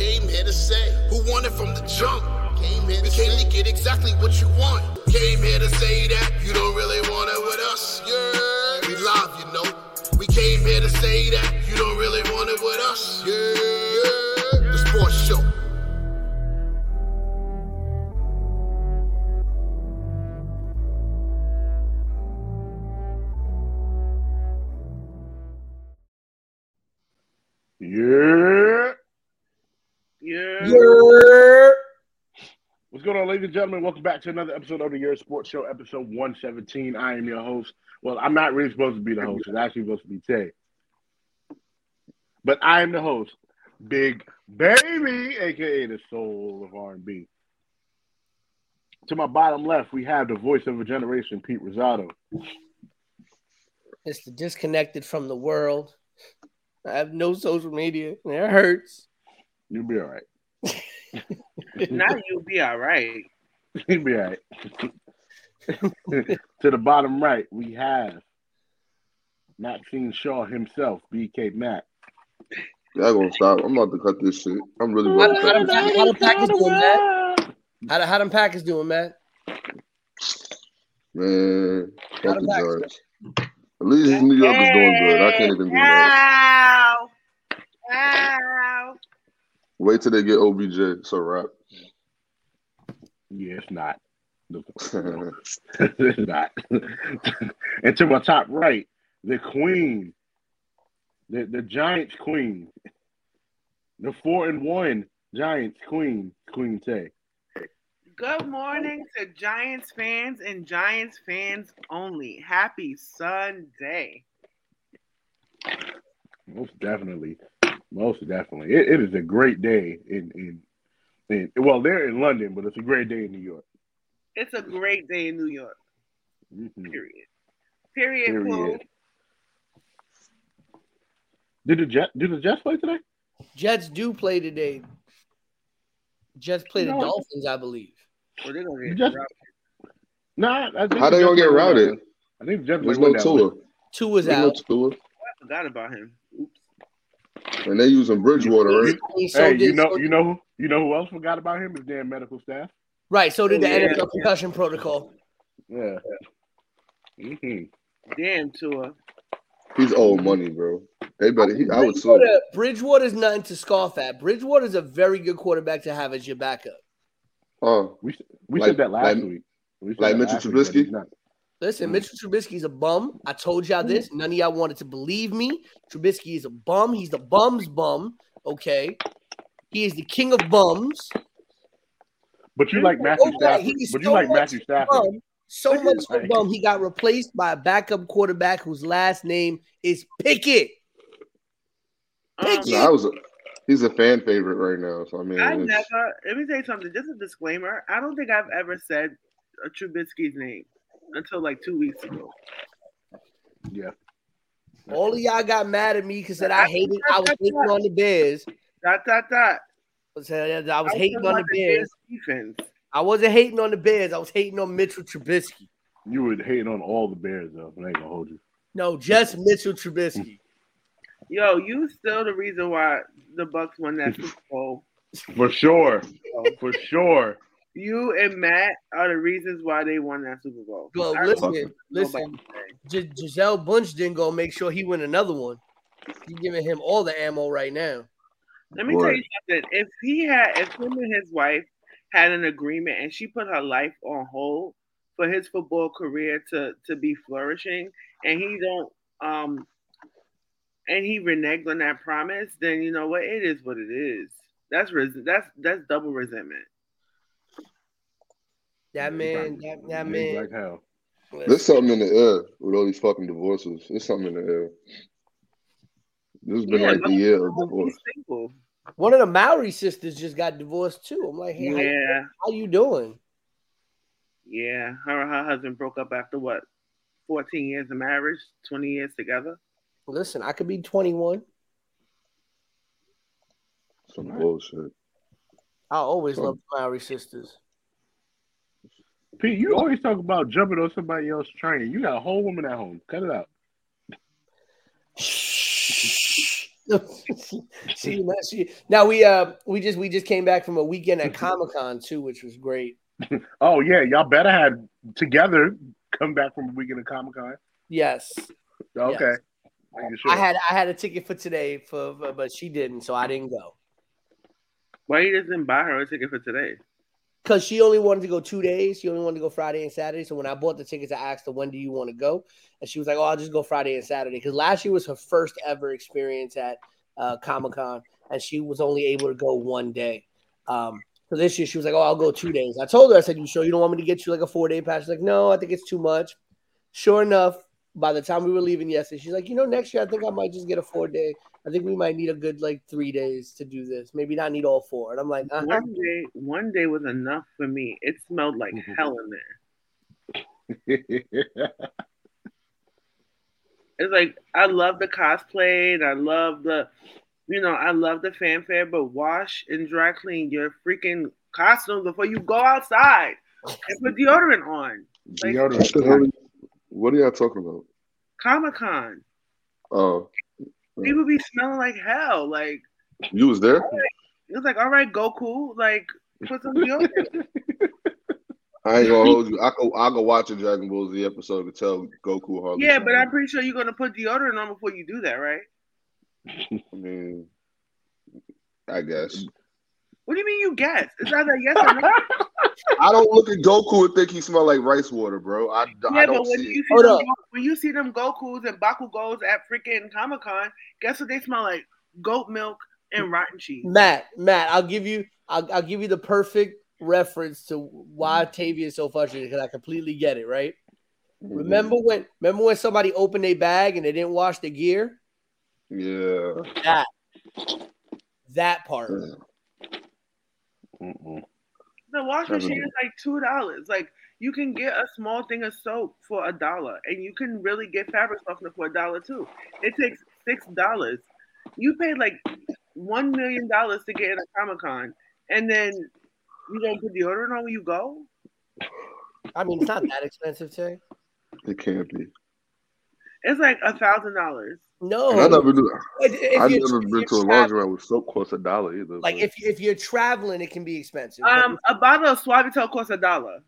Came here to say who won it from the jump. Came here we came to get exactly what you want. Came here to say that you don't really want it with us. Yeah, we live, you know. We came here to say that you don't really want it with us. Yeah, yeah. The sports show. Ladies and gentlemen? Welcome back to another episode of the Year Sports Show, episode 117. I am your host. Well, I'm not really supposed to be the host. It's actually supposed to be Tay. But I am the host, Big Baby, aka the soul of R&B. To my bottom left, we have the voice of a generation, Pete Rosado. It's the disconnected from the world. I have no social media. It hurts. You'll be all right. now you'll be all right. You'll be all right. to the bottom right, we have Maxine Shaw himself, BK Mac. Y'all gonna stop. I'm about to cut this shit. I'm really How, about to how, cut how, this how the Packers doing, Matt? How the, how them Packers doing, Matt? Man, How fuck the the Giants. At least New York is doing good. I can't even do that. Ow. Ow. Wait till they get OBJ. It's a wrap. Yeah, it's not. it's not. and to my top right, the queen, the, the Giants queen, the four and one Giants queen, Queen Tay. Good morning to Giants fans and Giants fans only. Happy Sunday. Most definitely. Most definitely. It, it is a great day in, in in well, they're in London, but it's a great day in New York. It's a great day in New York. Mhm. Period. Period. Period. quote. Did the Jet did the Jets play today? Jets do play today. Jets play the Dolphins, I believe. Well, they're gonna get just- routed. Nah, I think How the they Jets gonna get might win that routed? one. I think the Jets There's win no that one. Tua. Two was There's no out. Tua. I forgot about him. Oops. And they using Bridgewater, right? So hey, you know, so- you know who, you know who else forgot about him? His damn medical staff. right. So did the Oh, yeah. NFL concussion protocol. Yeah. hmm Damn Tua. He's old money, bro. They better. He, I would sue. Bridgewater, Bridgewater's nothing to scoff at. Bridgewater's a very good quarterback to have as your backup. Oh, We we Like- said that last like- week. We like that Mitchell last week, Trubisky? he's. Listen, Mm. Mitchell Trubisky's a bum. I told y'all this. None of y'all wanted to believe me. Trubisky is a bum. He's the bum's bum. Okay. He is the king of bums. But you like Matthew Oh. Stafford. He's But so you like Matthew Stafford. bum. So much of a Right. bum. He got replaced by a backup quarterback whose last name is Pickett. Um, Pickett. no, I was. A, he's a fan favorite right now. So I mean, I it's- never. Let me say something. Just a disclaimer. I don't think I've ever said a Trubisky's name until like two weeks ago. Yeah. All of y'all got mad at me because said I hated I was hating on the Bears. Dot dot dot. Said I was I hating on the Bears. defense. I wasn't hating on the Bears. I was hating on Mitchell Trubisky. You would hate on all the Bears though. I ain't gonna hold you. No, just Mitchell Trubisky. Yo, you still the reason why the Bucks won that Super Bowl. For sure. For sure. You and Matt are the reasons why they won that Super Bowl. Well, I listen, listen. G- Gisele Bündchen didn't go make sure he win another one. He's giving him all the ammo right now. Let me tell you something. If he had, if him and his wife had an agreement and she put her life on hold for his football career to to be flourishing, and he don't, um, and he reneged on that promise, then you know what? It is what it is. That's res- that's that's double resentment. That man, that, that man. Like hell. There's something in the air with all these fucking divorces. There's something in the air. This has been Yeah, like the year of divorce. single. One of the Mowry sisters just got divorced too. I'm like, hey, how, you- Yeah, how you doing? yeah. Her and her husband broke up after what? 14 years of marriage, 20 years together. Listen, I could be 21. Some bullshit. I always So- love the Mowry sisters. Pete, you always talk about jumping on somebody else's train. You got a whole woman at home. Cut it out. she, she, now we uh we just we just came back from a weekend at Comic Con too, which was great. Oh yeah, y'all better had together come back from a weekend at Comic Con. Yes, Okay. Making sure. I had I had a ticket for today for, for- but she didn't, so I didn't go Why you didn't buy her a ticket for today? Because she only wanted to go two days. She only wanted to go Friday and Saturday. So when I bought the tickets, I asked her when do you want to go, and she was like, "Oh, I'll just go Friday and Saturday." Because last year was her first ever experience at uh, Comic Con, and she was only able to go one day. Um, so this year she was like, "Oh, I'll go two days." I told her, I said, "You sure you don't want me to get you like a four day pass?" She's like, "No, I think it's too much." Sure enough, by the time we were leaving yesterday, she's like, "You know, next year I think I might just get a four day. I think we might need a good like three days to do this. Maybe not need all four. And I'm like, uh-huh. One day, one day was enough for me. It smelled like Mhm. hell in there. It's like I love the cosplay and I love the, you know, I love the fanfare. But wash and dry clean your freaking costume before you go outside and put deodorant on. Like- the hell? Deodorant. What are y'all talking about? Comic Con, Oh, people be smelling like hell. Like you was there? it's like, all right, Goku, like put some deodorant. I ain't gonna hold you. I go. I go watch a Dragon Ball Z episode to tell Goku hardly. yeah, but I'm pretty sure you're gonna put deodorant on before you do that, right? I mean, I guess. What do you mean you guess? It's either yes or no. I don't look at Goku and think he smell like rice water, bro. I, I Yeah, don't but when see you see Hold them, up. When you see them Goku's and Bakugos at freaking Comic Con, guess what they smell like? Goat milk and rotten cheese. Matt, Matt, I'll give you, I'll, I'll give you the perfect reference to why Tavia is so frustrated because I completely get it. Right? Mm-hmm. Remember when, remember when somebody opened a bag and they didn't wash the gear? Yeah. That, that part. Mm-mm. The wash machine is like two dollars. Like you can get a small thing of soap for a dollar, and you can really get fabric softener for a dollar too. It takes six dollars. You paid like one million dollars to get in a Comic Con, and then you don't put deodorant on when you go. I mean, it's not that expensive, Tay. It can't be. It's like a thousand dollars. No, And I never do. If- if I've never been to a traveling- laundromat with soap cost a dollar either. Like but- if if you're traveling, it can be expensive. Um, a bottle of Suavitel costs a dollar.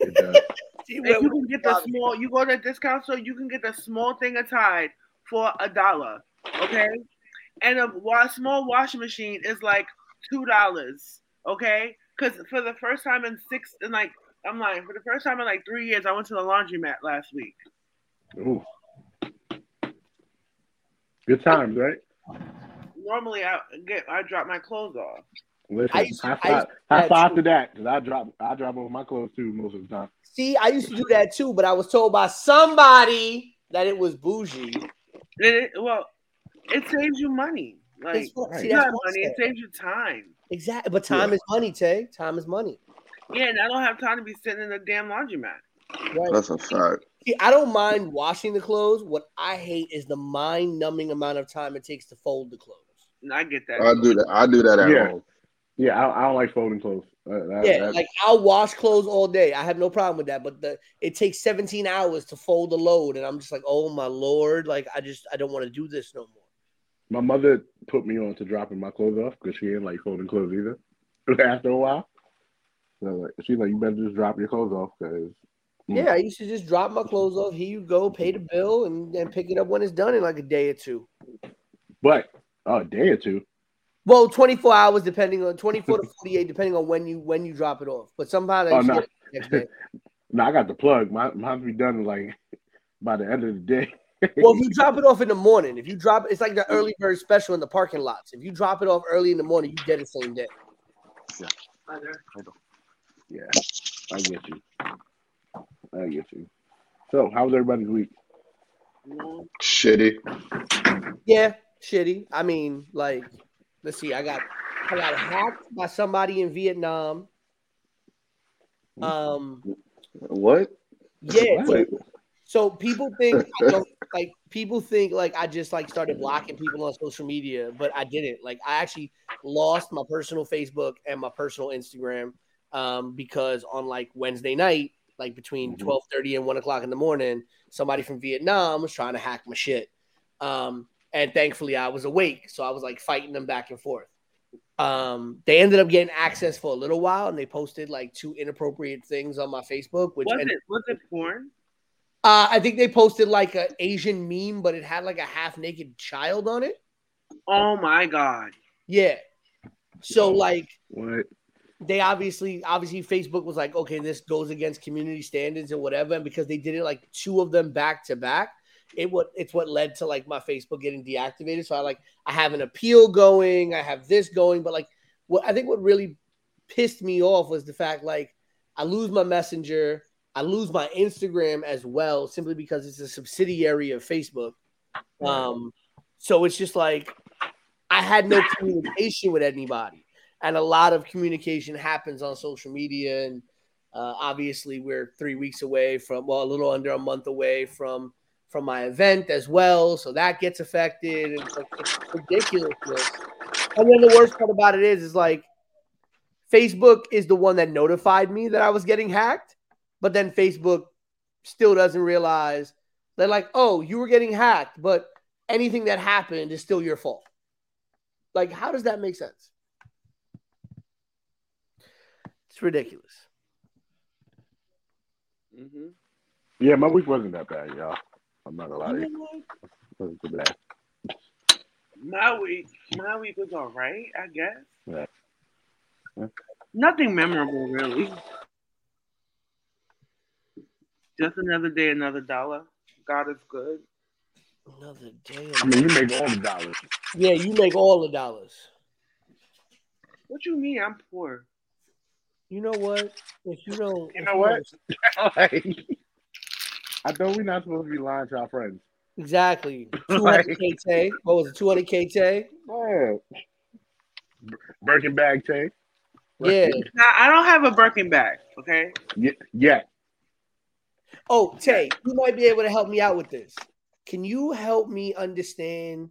It does. See, And where- you can get the small. You go to a discount store, you can get the small thing of Tide for a dollar. Okay, and a wa- small washing machine is like two dollars. Okay, because for the first time in six, in like I'm like for the first time in like three years, I went to the laundromat last week. Ooh. Good times, right? Normally, I get I drop my clothes off. Listen, I used to- high I used five, to high that five too. to that because I drop I drop over my clothes too most of the time. See, I used to do that too, but I was told by somebody that it was bougie. It, well, it saves you money. Like It's right. see, that's not money, it saves you time. Exactly, but time is money, Tay. Time is money. Yeah, and I don't have time to be sitting in a damn laundromat. Right? That's a fact. See, I don't mind washing the clothes. What I hate is the mind-numbing amount of time it takes to fold the clothes. And I get that. I do that. I do that at Yeah. home. Yeah, I, I don't like folding clothes. Uh, that- Yeah, that- like I'll wash clothes all day. I have no problem with that. But the it takes 17 hours to fold a load, and I'm just like, oh my lord, like I just I don't want to do this no more. my mother put me on to dropping my clothes off because she ain't like folding clothes either. After a while, so like, she's like, "You better just drop your clothes off because. Mm. Yeah, I used to just drop my clothes off. Here you go, pay the bill, and then pick it up when it's done in like a day or two. But oh, a day or two. Well, 24 hours depending on 24 to 48, depending on when you when you drop it off. But I Oh, no. get it the next day. No, I got the plug. My mine's be done like by the end of the day. Well, if you drop it off in the morning, if you drop it's like the early bird special in the parking lots. If you drop it off early in the morning, you get it same day. Yeah, yeah, I get you. I get you. So, how was everybody's week? Shitty. Yeah, shitty. I mean, like, let's see. I got I got hacked by somebody in Vietnam. Um, What? yeah. So, so people think I don't like people think like I just like started blocking people on social media, but I didn't. Like I actually lost my personal Facebook and my personal Instagram um, because on like Wednesday night, like between Mhm. twelve thirty and one o'clock in the morning, somebody from Vietnam was trying to hack my shit. Um, and thankfully I was awake, so I was like fighting them back and forth. Um, they ended up getting access for a little while, and they posted like two inappropriate things on my Facebook. Which Was and, it was it porn? uh, I think they posted like an Asian meme, but it had like a half naked child on it. Oh my god. Yeah. So like What? They obviously obviously Facebook was like, okay, this goes against community standards and whatever. And because they did it like two of them back to back, it what it's what led to like my Facebook getting deactivated. So I like I have an appeal going, I have this going, but like what I think what really pissed me off was the fact like I lose my messenger, I lose my Instagram as well, simply because it's a subsidiary of Facebook. Um, so it's just like I had no communication with anybody, and a lot of communication happens on social media. And uh, obviously, we're three weeks away from, well, a little under a month away from from my event as well, so that gets affected. It's like it's ridiculousness. And then the worst part about it is, is like Facebook is the one that notified me that I was getting hacked, but then Facebook still doesn't realize they're like, oh, you were getting hacked, but anything that happened is still your fault. Like, how does that make sense? It's ridiculous. hmm Yeah, my week wasn't that bad, y'all. I'm not gonna lie to you. It wasn't too bad. My week, my week was all right, I guess. Yeah. Yeah. Nothing memorable, really. Just another day, another dollar. God is good. Another day. I mean, you make all the dollars. Yeah, you make all the dollars. What you mean? I'm poor. You know what? If you don't, You know what? like, I know we're not supposed to be lying to our friends. Exactly. 200k Tay. What was it? 200k Tay? Oh. Birkin bag, Tay. Yeah. Now, I don't have a Birkin bag, okay? Yeah. yeah. Oh, Tay, you might be able to help me out with this. Can you help me understand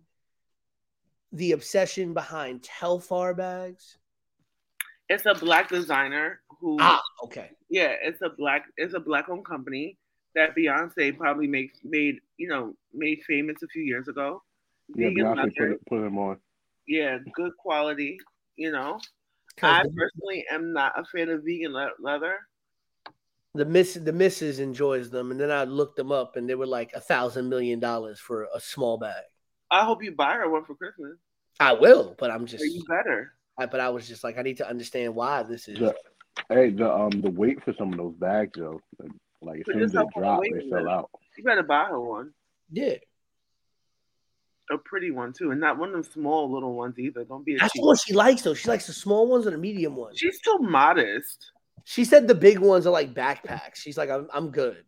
the obsession behind Telfar bags? It's a black designer who, Ah, okay. yeah, it's a black, it's a black-owned company that Beyonce probably made, made, you know, made famous a few years ago. Yeah, Vegan Beyonce leather. put, it- put him on. yeah, good quality. You know, I personally am not a fan of vegan le- leather. the miss the missus enjoys them, and then I looked them up, and they were like a thousand million dollars for a small bag. I hope you buy her one for Christmas. I will, but I'm just, Or you better. I, but I was just like, I need to understand why this is. Yeah. Hey, the um the weight for some of those bags though, like as Put soon as they yourself the drop, they sell out. You better buy her one, Yeah, a pretty one too, and not one of them small little ones either. Don't be a that's cheap. the one she likes though. She likes the small ones or the medium ones. She's too modest. She said the big ones are like backpacks. She's like, I'm, I'm good.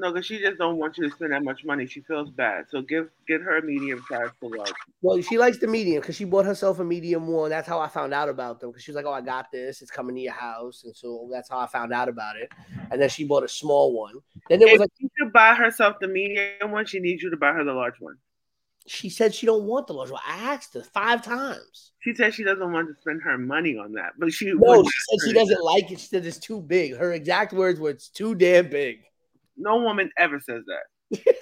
No, because she just don't want you to spend that much money. She feels bad. So give get her a medium size large. Well, she likes the medium because she bought herself a medium one. That's how I found out about them because she was like, "Oh, I got this. It's coming to your house," and so that's how I found out about it. And then she bought a small one. Then there was If like, she could buy herself the medium one, she needs you to buy her the large one. she said she don't want the large one. I asked her five times. She said she doesn't want to spend her money on that, but she No, she said she doesn't like it. She said it's too big. Her exact words were, "It's too damn big." No woman ever says that.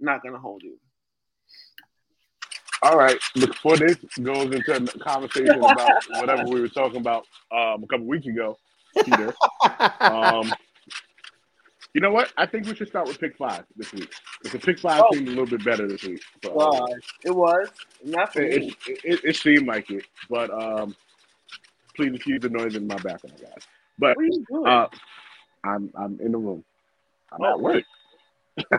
Not gonna hold you. All right, before this goes into a conversation about whatever we were talking about um, a couple weeks ago, Peter. Um, you know what? I think we should start with pick five this week. Because the pick five Oh. seemed a little bit better this week. So, Wow, it was not for it, it, it, it seemed like it, but um, please excuse the noise in my background, guys. But What are you doing? uh, I'm I'm in the room. I'm Oh, at work.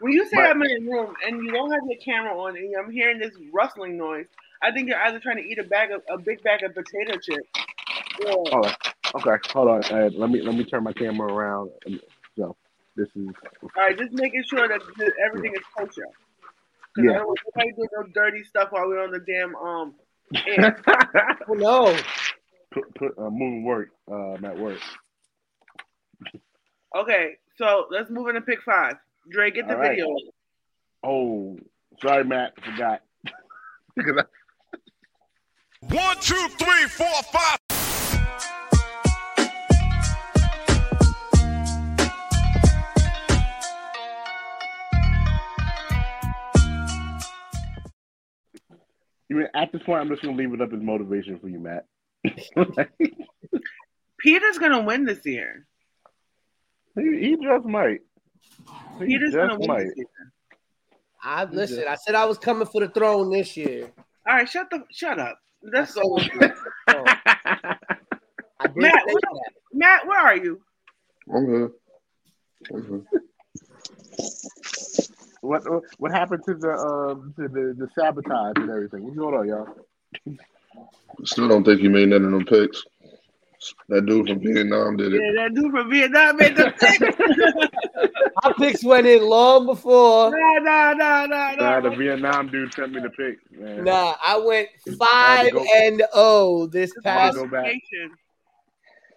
when you say but- I'm in the room and you don't have your camera on and I'm hearing this rustling noise, I think you're either trying to eat a bag of a big bag of potato chips. or Oh, okay. Hold on. Uh, let me let me turn my camera around. So this is All right, just making sure that th- everything is kosher. Because I yeah. don't want nobody doing no dirty stuff while we're on the damn um. air. no! put, put uh, moving work um, at work. okay, so let's move into pick five. Dre, get the video. Oh, sorry, Matt, forgot. One, two, three, four, five. Even at this point, I'm just gonna leave it up as motivation for you, Matt. Peter's gonna win this year. he, he just might. He Peter's just gonna win might. this year. I listen. I said I was coming for the throne this year. All right, shut the shut up. Let's go. Oh, Matt, say what- that. Matt, where are you? I'm here. I'm here. what what happened to the um to the, the sabotage and everything? What's going on, y'all? Still don't think he made none of them picks. That dude from Vietnam did it. Yeah, that dude from Vietnam made the picks. My picks went in long before. nah, nah, nah, nah, Nah, nah. the Vietnam dude sent me the pick. man. Nah, I went five go- and oh this past go back.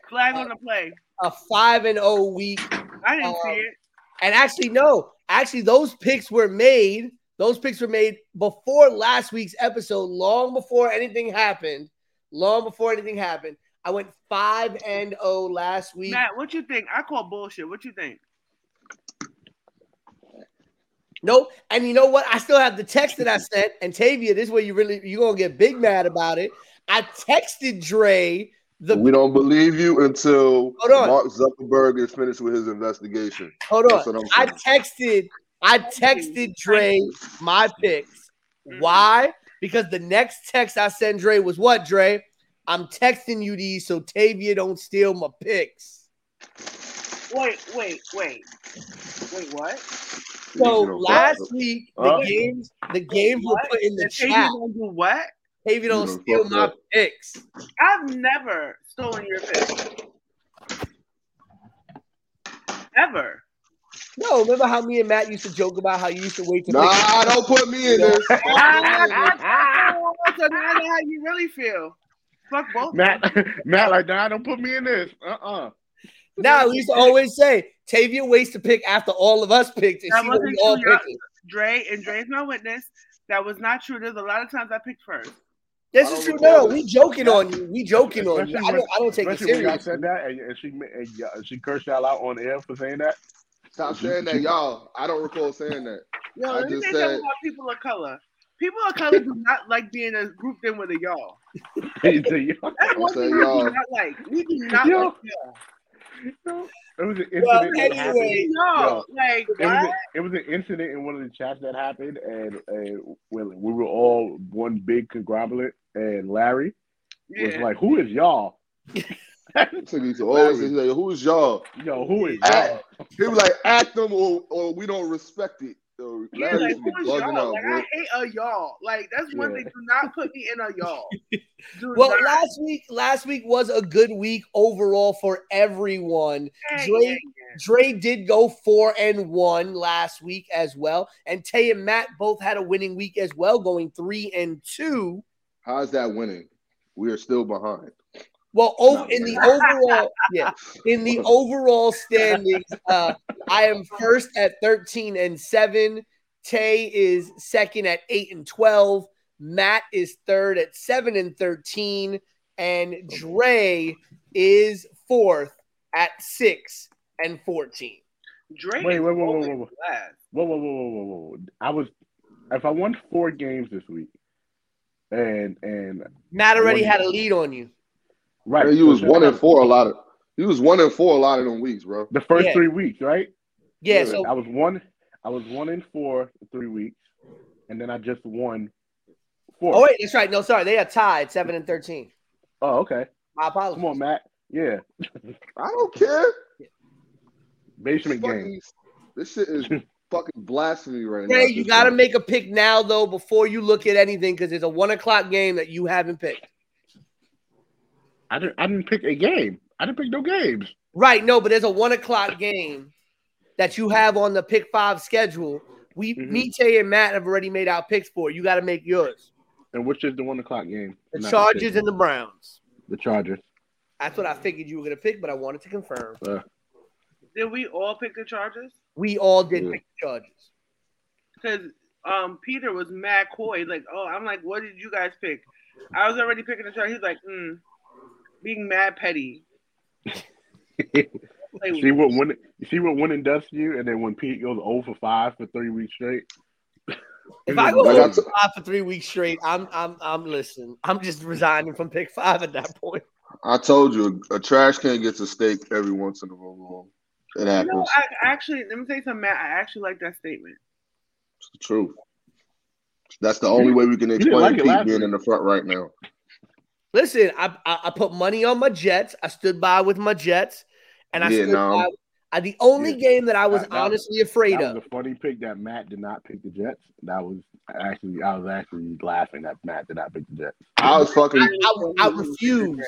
Flag on the play. a five and oh week. I didn't Um, see it. And actually, no, actually, those picks were made. Those picks were made before last week's episode, long before anything happened. Long before anything happened. I went five and oh last week. Matt, what you think? I call bullshit. What you think? Nope. And you know what? I still have the text that I sent. And Tavia, this is where you really you're gonna get big mad about it. I texted Dre the We don't believe you until Hold on. Mark Zuckerberg is finished with his investigation. hold on. I'm I saying. texted I texted Dre my picks. Mm-hmm. Why? Because the next text I sent Dre was what, Dre? I'm texting you these so Tavia don't steal my picks. Wait, wait, wait. Wait, what? So last fuck- week, the Huh? games, the games were put in the The Tavy chat. gonna do what? Tavia don't steal my that. picks. I've never stolen your pick. Ever. No, remember how me and Matt used to joke about how you used to wait to Nah, don't put me in this. so now I know how you really feel. Fuck both. Matt, Matt, like, nah, don't put me in this. Uh uh Now we used to always say Tavia waits to pick after all of us picked, and That she was wasn't all true, y'all. Dre and Dre's my witness. That was not true. There's a lot of times I picked first. This I is don't true. No, recall we joking on you. We joking on you. Especially I don't. I don't take it Especially when y'all serious. said that and, and she and y'all- she cursed y'all out on air for saying that. Stop mm-hmm. saying that, y'all. I don't recall saying that. Yo, I let me just say something said- about people of color. People of color do not like being a grouped in with a y'all. He said, "Yo." That's I one say thing we do not like. We do not Yo. like y'all. It was an incident. Well, that anyway, happened. No, like It was, a, it was an incident in one of the chats that happened, and, and when we were all one big conglomerate, and Larry was like, "Who is y'all?" So he always say, like, "Who's y'all?" Yo, who is y'all? He was like, "Act them, or, or we don't respect it." So Yeah, like used to be who is y'all? out, Like bro. I hate a y'all. Like that's one Yeah. thing. Do not put me in a y'all. Do Well, not. last week, last week was a good week overall for everyone. Yeah, Dre- yeah, yeah. Dre did go four and one last week as well, and Tay and Matt both had a winning week as well, going three and two. How's that winning? We are still behind. Well, over in the overall, yeah, in the overall standings, uh, I am first at thirteen and seven. Tay is second at eight and twelve. Matt is third at seven and thirteen, and Dre is fourth at six and fourteen. Drake Wait, is wait, wait, wait, always wait, wait. last. Whoa, whoa, whoa, whoa, whoa, whoa! I was, if I won four games this week, and and Matt already had a lead on you. Right, Hey, you was one like and four a lot of. You was one and four a lot of them weeks, bro. the first Yeah. three weeks, right? Yeah, so I was one. I was one in four three weeks, and then I just won four. oh wait, that's right. No, sorry, they are tied seven and thirteen. Oh, okay. My apologies. Come on, Matt. Yeah, I don't care. basement game. This shit is fucking blasphemy right now. Ray, at you got to make a pick now, though, before you look at anything, because it's a one o'clock game that you haven't picked. I didn't. I didn't pick a game. I didn't pick no games. Right? No, but there's a one o'clock game that you have on the pick five schedule. We, Mhm. me, Tay, and Matt have already made our picks for. You got to make yours. And which is the one o'clock game? The Not Chargers mistaken. and the Browns. the Chargers. That's what I figured you were gonna pick, but I wanted to confirm. Did we all pick the Chargers? We all did Yeah. pick the Chargers. Because um, Peter was mad coy. Like, oh, I'm like, what did you guys pick? I was already picking the Chargers. He's like, mm, being mad petty. Like, see what winning? You see what winning does you? And then when Pete goes 0 for five for three weeks straight. If I go Like I over t- five for three weeks straight, I'm I'm I'm listening. I'm just resigning from pick five at that point. I told you, a trash can gets a steak every once in a while. It You know, happens. I actually let me say something, Matt. I actually like that statement. It's the truth. That's the only way we can explain like Pete being week. in the front right now. Listen, I, I I put money on my Jets. I stood by with my Jets, and I Yeah, stood no. by. I, the only Yeah. game that I was That- that- honestly afraid That of. was a funny pick that Matt did not pick the Jets. That was actually I was actually laughing that Matt did not pick the Jets. I was fucking. I, I, I refuse.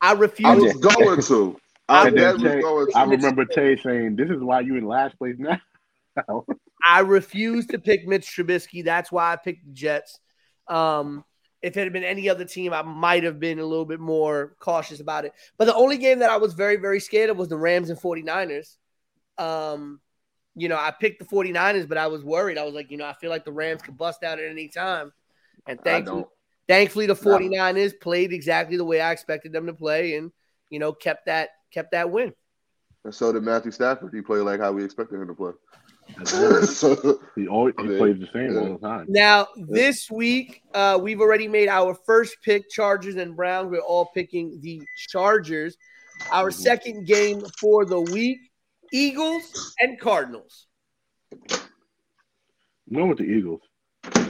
I I refuse. was going to. I And dead then was Tay, going I remember Tay saying, "This is why you in last place now." I refuse to pick Mitch Trubisky. That's why I picked the Jets. Um, if it had been any other team, I might have been a little bit more cautious about it. But the only game that I was very, very scared of was the Rams and 49ers. Um, you know, I picked the 49ers, but I was worried. I was like, you know, I feel like the Rams could bust out at any time. And thankfully, thankfully the No. 49ers played exactly the way I expected them to play and, you know, kept that kept that win. And so did Matthew Stafford. He played like how we expected him to play. That's it. so, he always he Okay. plays the same all the time. Now, this week, uh, we've already made our first pick, Chargers and Browns. We're all picking the Chargers. Our Mhm. second game for the week, Eagles and Cardinals. I'm going with the Eagles.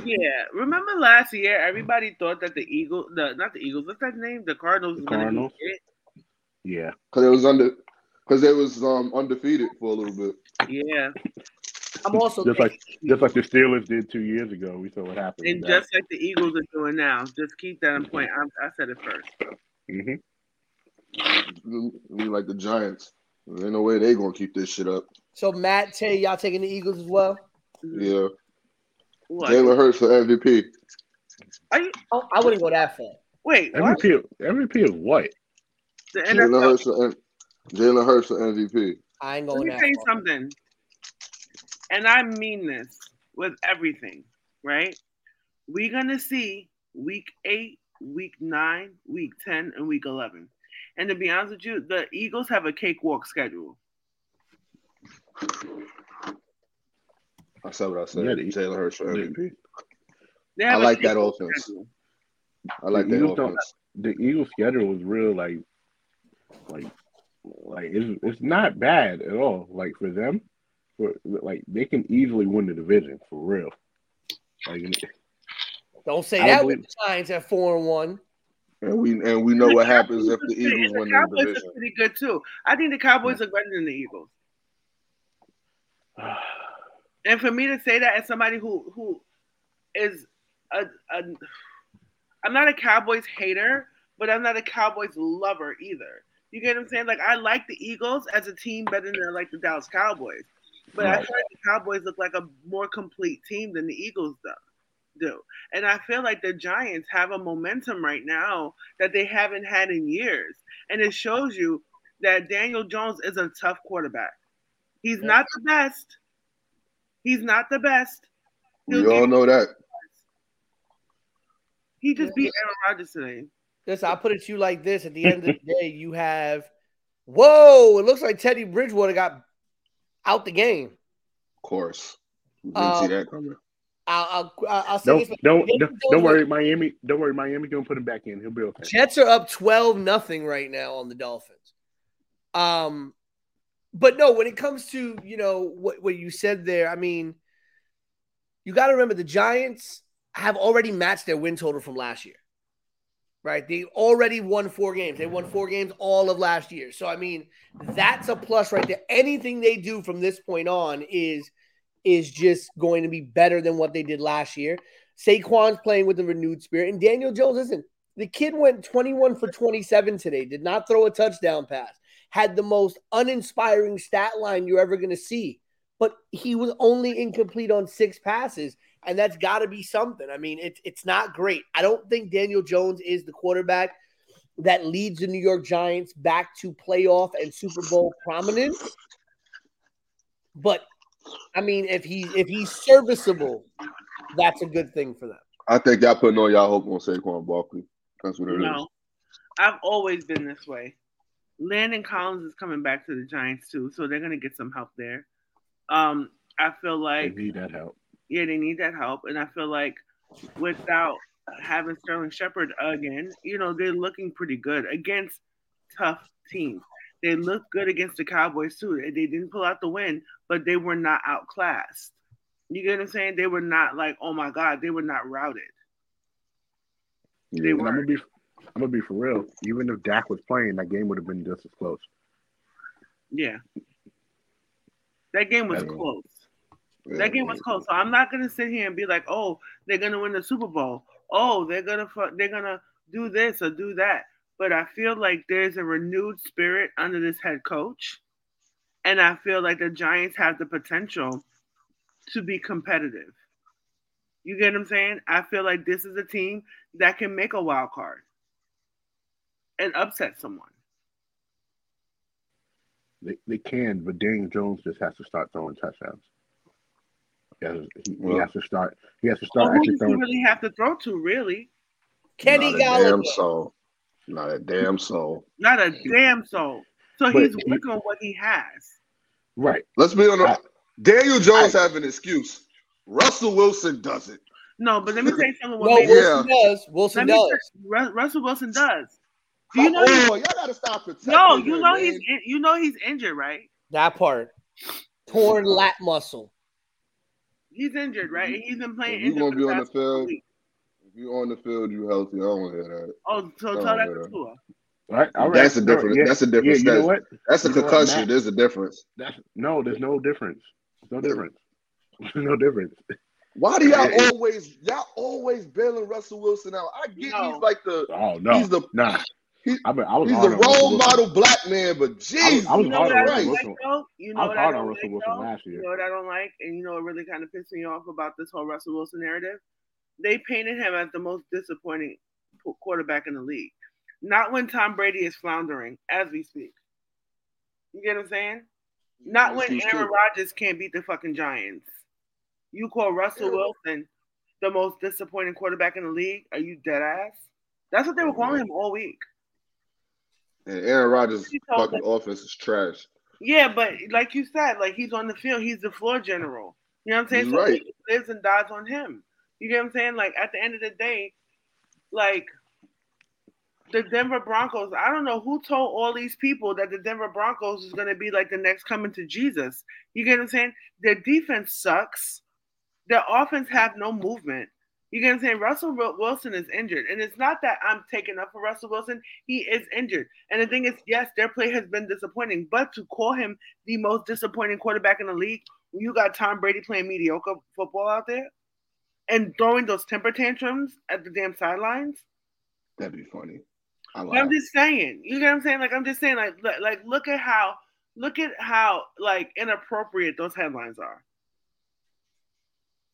Yeah, remember last year, everybody thought that the Eagles, the not the Eagles, what's that name? The Cardinals. The was gonna be Cardinals? it. Yeah, because it was under, because it was um undefeated for a little bit. Yeah, I'm also just like just like the Steelers did two years ago. We saw what happened. and with that. just like the Eagles are doing now. Just keep that in point. I, I said it first. Mhm. I mean, like the Giants. There ain't no way they're gonna keep this shit up. so Matt, Tay, y'all taking the Eagles as well? Yeah, What? Jalen Hurts for MVP. Are you? Oh, I wouldn't go that far. Wait, what? MVP MVP is what? The Jalen NFL. Hurts for Jalen Hurts for MVP. I ain't Let going me that tell you far. something, and I mean this with everything, right? We're gonna see week eight, week nine, week ten, and week eleven. And to be honest with you, the Eagles have a cakewalk schedule. I said what I said. Yeah, the- Jalen Hurts for MVP. They I have a like that cakewalk offense. schedule. I like The that Eagles offense. The Eagles' schedule is real like like like it's it's not bad at all. Like for them, for like they can easily win the division for real. Like Don't say I that believe- with the Giants at four and one. And we and we know what happens if the And Eagles the win the Cowboys division. are pretty good too. I think the Cowboys are better than the Eagles. And for me to say that as somebody who who is a, a I'm not a Cowboys hater, but I'm not a Cowboys lover either. You get what I'm saying? Like I like the Eagles as a team better than I like the Dallas Cowboys. But I feel like the Cowboys look like a more complete team than the Eagles do. do. And I feel like the Giants have a momentum right now that they haven't had in years. And it shows you that Daniel Jones is a tough quarterback. He's Yeah. not the best. He's not the best. We all know that. He just beat Aaron Rodgers today. Listen, I'll put it to you like this: at the end of the day, you have, whoa! It looks like Teddy Bridgewater got out the game. Of course. We didn't Um, see that coming. I'll, I'll, I'll say don't this: don't Daniel don't, don't worry, Miami. Don't worry, Miami gonna put him back in. He'll be okay. Jets are up twelve nothing right now on the Dolphins. Um, but no, when it comes to you know what what you said there, I mean, you got to remember the Giants have already matched their win total from last year. Right, they already won four games. They won four games all of last year. So I mean, that's a plus right there. Anything they do from this point on is is just going to be better than what they did last year. Saquon's playing with a renewed spirit, and Daniel Jones isn't. The kid went 21 for 27 today, did not throw a touchdown pass, had the most uninspiring stat line you're ever going to see. But he was only incomplete on six passes, and that's got to be something. I mean, it's it's not great. I don't think Daniel Jones is the quarterback that leads the New York Giants back to playoff and Super Bowl prominence. But I mean, if he if he's serviceable, that's a good thing for them. I think y'all putting all y'all hope on Saquon Barkley. That's what it is. No, I've always been this way. Landon Collins is coming back to the Giants too, so they're gonna get some help there. Um, I feel They like need that help. Yeah, they need that help, and I feel like without having Sterling Shepard again, you know, they're looking pretty good against tough teams. They looked good against the Cowboys too. They didn't pull out the win, but they were not outclassed. You get what I'm saying? They were not like, oh my god, they were not routed. They And were. I'm gonna be, I'm gonna be for real. Even if Dak was playing, that game would have been just as close. Yeah. That game was close. That game was close. So I'm not gonna sit here and be like, oh, they're gonna win the Super Bowl. Oh, they're gonna they're gonna do this or do that. But I feel like there's a renewed spirit under this head coach, and I feel like the Giants have the potential to be competitive. You get what I'm saying? I feel like this is a team that can make a wild card and upset someone. They, they can, but Daniel Jones just has to start throwing touchdowns. He has, he, he has to start. He has to Well, start who actually does he really have to throw to? Really, Kenny Not a Golladay. damn soul. Not a damn soul. not a damn soul. So But he's he- working on what he has. Right. Let's be on Daniel Jones have an excuse. Russell Wilson doesn't. No, but let me tell you something. What No, makes, Wilson does. Wilson let me does. tell- Russell Wilson does. Do you know? oh, y'all gotta stop protecting no, you know man. he's in, you know he's injured, right? That part. Torn lat muscle. He's injured, right? He's been playing If you injured. gonna be on the field, weeks. If you on the field, you healthy. I don't want to hear that. Oh, so tell that to Tua. Right. All right. That's a difference. yeah, That's a difference. Yeah. You know what? That's a You know what, concussion. There's a difference. That's no. There's no difference. No difference. No difference. Why do y'all always y'all always bailing Russell Wilson out? I get No. he's like the Oh no. he's the nah. He- I, mean, I was he's hard the on Russell role model black man, but I was, jeez, I was You know hard what I on don't Russell like Wilson. You know I was what I hard don't on like Russell Wilson last year. You know what I don't like, and you know what really kind of pissed me off about this whole Russell Wilson narrative? They painted him as the most disappointing quarterback in the league. Not when Tom Brady is floundering as we speak. You get what I'm saying? Not when Aaron. Rodgers can't beat the fucking Giants. You call Russell Yeah. Wilson the most disappointing quarterback in the league? Are you dead ass? That's what they were calling him all week. And Aaron Rodgers' He fucking offense is trash. Yeah, but like you said, like he's on the field, he's the floor general. You know what I'm saying? He's so right. it lives and dies on him. You get what I'm saying? Like at the end of the day, like the Denver Broncos, I don't know who told all these people that the Denver Broncos is gonna be like the next coming to Jesus. You get what I'm saying? Their defense sucks. Their offense have no movement. You get what I'm saying? Russell Wilson is injured. And it's not that I'm taking up for Russell Wilson. He is injured. And the thing is, yes, their play has been disappointing, but to call him the most disappointing quarterback in the league when you got Tom Brady playing mediocre football out there and throwing those temper tantrums at the damn sidelines. That'd be funny. I like I'm just saying, you know what I'm saying? Like I'm just saying, like li- like look at how look at how like inappropriate those headlines are.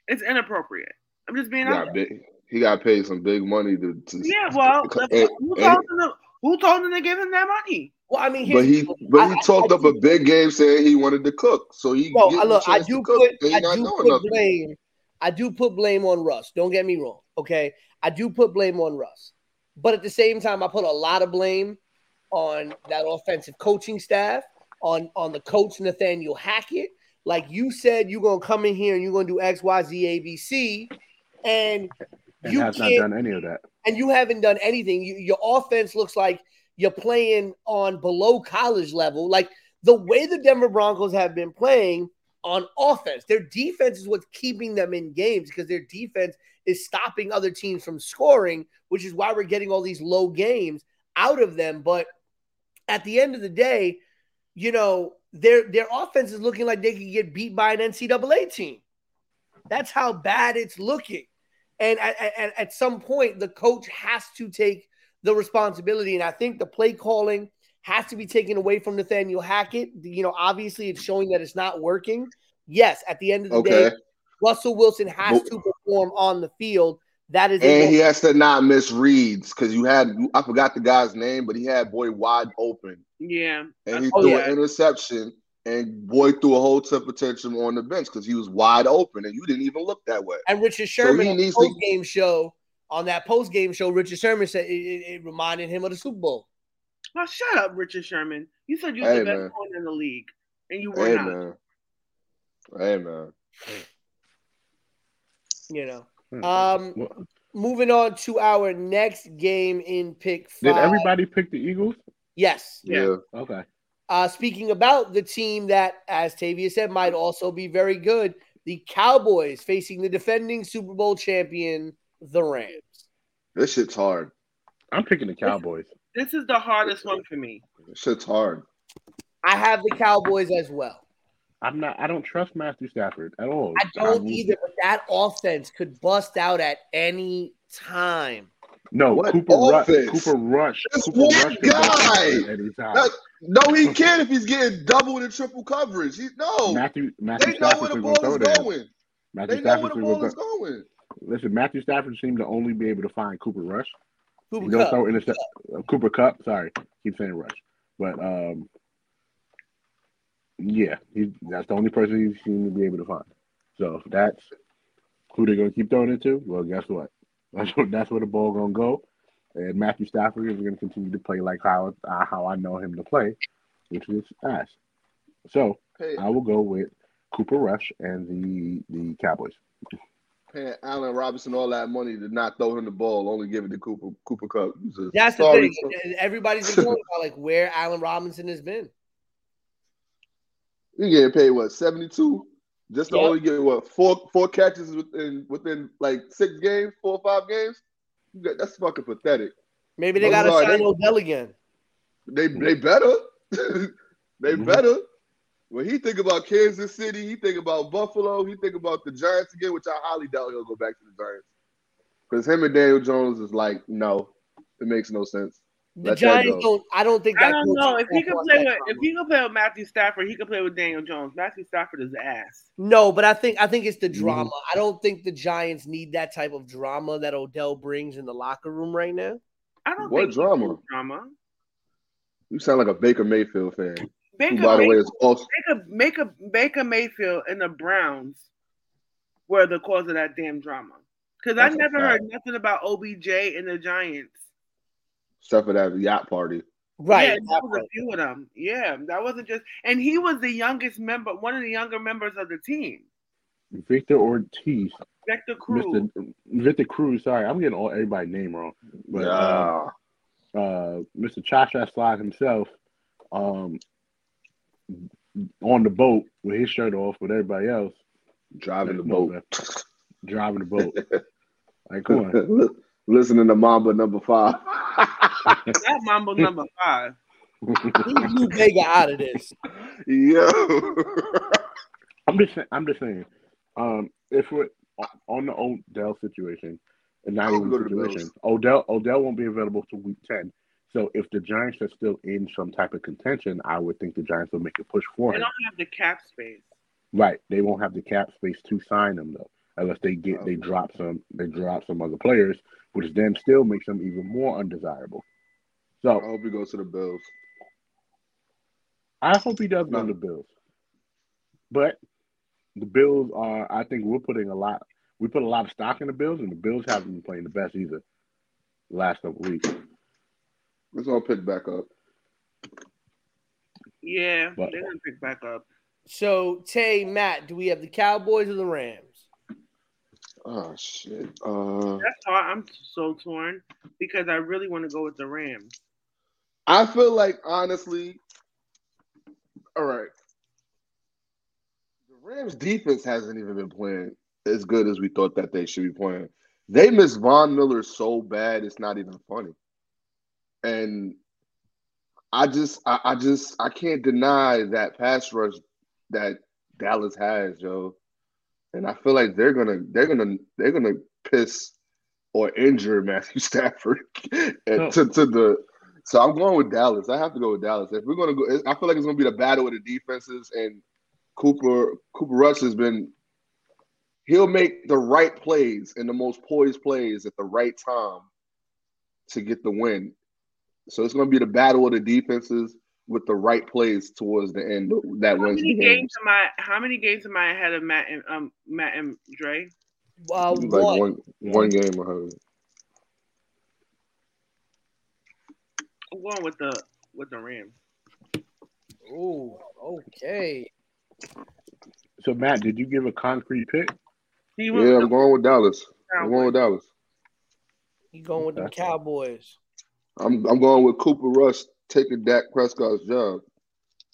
It's inappropriate. I'm just He being got big. He got paid some big money to. to Yeah, well, because- who and- told him to, who told him to give him that money? Well, I mean, But he, but he I- talked I up do- a big game saying he wanted to cook, so he. Bro, get I look, I do cook, put, I do put nothing. blame, I do put blame on Russ. Don't get me wrong, okay? I do put blame on Russ, but at the same time, I put a lot of blame on that offensive coaching staff, on on the coach Nathaniel Hackett. Like you said, you're gonna come in here and you're gonna do X, Y, Z, A, B, C, and And you have not done any of that. and you haven't done anything. You, your offense looks like you're playing on below college level. Like the way the Denver Broncos have been playing on offense, their defense is what's keeping them in games because their defense is stopping other teams from scoring, which is why we're getting all these low games out of them. But at the end of the day, you know, their their offense is looking like they could get beat by an NCAA team. That's how bad it's looking. And at, at, at some point, the coach has to take the responsibility. And I think the play calling has to be taken away from Nathaniel Hackett. You know, obviously, it's showing that it's not working. Yes, at the end of the Okay, day, Russell Wilson has to perform on the field. That is and a he has to not miss reads because you had I forgot the guy's name, but he had boy wide open, Yeah. and he Oh, threw yeah. an interception, and boy threw a whole temper tantrum on the bench because he was wide open, and you didn't even look that way. and Richard Sherman he on the needs to- post game show. On that post game show, Richard Sherman said it, it, it reminded him of the Super Bowl. Oh, shut up, Richard Sherman. You said you were Hey, the best man. corner in the league, and you were Hey not. man, hey man, You know. Hmm. Um, Well, moving on to our next game in pick five. Did everybody pick the Eagles? Yes. Yeah. Yeah. Okay. Uh, speaking about the team that, as Tavia said, might also be very good, the Cowboys facing the defending Super Bowl champion, the Rams. This shit's hard. I'm picking the Cowboys. This is the hardest one for me. This shit's hard. I have the Cowboys as well. I'm not. I don't trust Matthew Stafford at all. I don't will- either, but that offense could bust out at any time. No, What Cooper Rush. Cooper Rush. It's Cooper one Rush guy. out at any time. That- No, he can't if he's getting double and triple coverage. He no. Matthew Matthew They know Stafford where the ball is going. Matthew They know where Stafford the was ball is gonna, listen. Matthew Stafford seemed to only be able to find Cooper Rush. Cooper He don't throw intercept. Uh, Cooper Kupp. Sorry, keep saying Rush, but um, yeah, he, that's the only person he seemed to be able to find. So if that's who they're gonna keep throwing it to. Well, guess what? That's what that's where the ball gonna go. And Matthew Stafford is going to continue to play like how uh, how I know him to play, which is ass. So Pay, I will go with Cooper Rush and the the Cowboys. paying Allen Robinson all that money to not throw him the ball, only give it to Cooper Cooper Kupp. He's a That's the thing. son. Everybody's going about like where Allen Robinson has been. He getting paid what seventy two, just to Yep. only get what four four catches within within like six games, four or five games. You got- That's fucking pathetic. Maybe they got to sorry, sign they- Odell again. They they better. they Mhm. better. When he think about Kansas City, he think about Buffalo, he think about the Giants again, which I highly doubt he'll go back to the Giants. Because him and Daniel Jones is like, no, it makes no sense. The Let Giants don't. I don't think that. I don't know if he can play that with if he can play with Matthew Stafford, he can play with Daniel Jones. Matthew Stafford is ass. No, but I think I think it's the Mhm. drama. I don't think the Giants need that type of drama that Odell brings in the locker room right now. I don't What think drama? drama. You sound like a Baker Mayfield fan. Who, Baker, by the way, May- is also Baker, Baker, Baker Mayfield and the Browns were the cause of that damn drama. Because I never heard nothing about OBJ and the Giants. Except for that yacht party. Right. Yeah, that was a few of them. Yeah, that wasn't just. And he was the youngest member, one of the younger members of the team. Victor Ortiz, Victor Cruz. Mr. Victor Cruz. Sorry, I'm getting all everybody's name wrong. But uh, uh, Mr. Cha Cha Slide himself, um, on the boat with his shirt off with everybody else, driving the boat. man. driving the boat. like, come on. Listening to Mamba number five. That Mambo number five. Leave Lou Bega out of this. Yo. I'm just saying. I'm just saying. Um, if we're on the Odell situation, and not I would even the situation, Bills. Odell Odell won't be available to week ten. So if the Giants are still in some type of contention, I would think the Giants will make a push for They him. don't have the cap space. Right. They won't have the cap space to sign him though, unless they get they drop some they drop some other players, which then still makes them even more undesirable. So I hope he goes to the Bills. I hope he does go No. to the Bills. But the Bills are I think we're putting a lot we put a lot of stock in the Bills and the Bills haven't been playing the best either the last couple weeks. Let's all pick back up. Yeah, But- they're gonna pick back up. So Tay, Matt, do we have the Cowboys or the Rams? Oh shit. Uh That's hard. I'm so torn because I really want to go with the Rams. I feel like honestly, all right. The Rams defense hasn't even been playing as good as we thought that they should be playing. They miss Von Miller so bad it's not even funny. And I just I, I just I can't deny that pass rush that Dallas has, yo. And I feel like they're gonna they're gonna they're gonna piss or injure Matthew Stafford and to, to the so I'm going with Dallas. I have to go with Dallas. If we're gonna go, I feel like it's gonna be the battle of the defenses. And Cooper Cooper Rush has been. He'll make the right plays and the most poised plays at the right time to get the win. So it's gonna be the battle of the defenses with the right plays towards the end that How wins many the games games. am I? How many games am I ahead of Matt and um Matt and Dre? Uh, Like one. one one game ahead of it. I'm going with the with the Rams. Oh, okay. So Matt, did you give a concrete pick? Yeah, I'm going with Dallas. I'm going with Dallas. You going with the Cowboys? I'm I'm going with Cooper Rush taking Dak Prescott's job.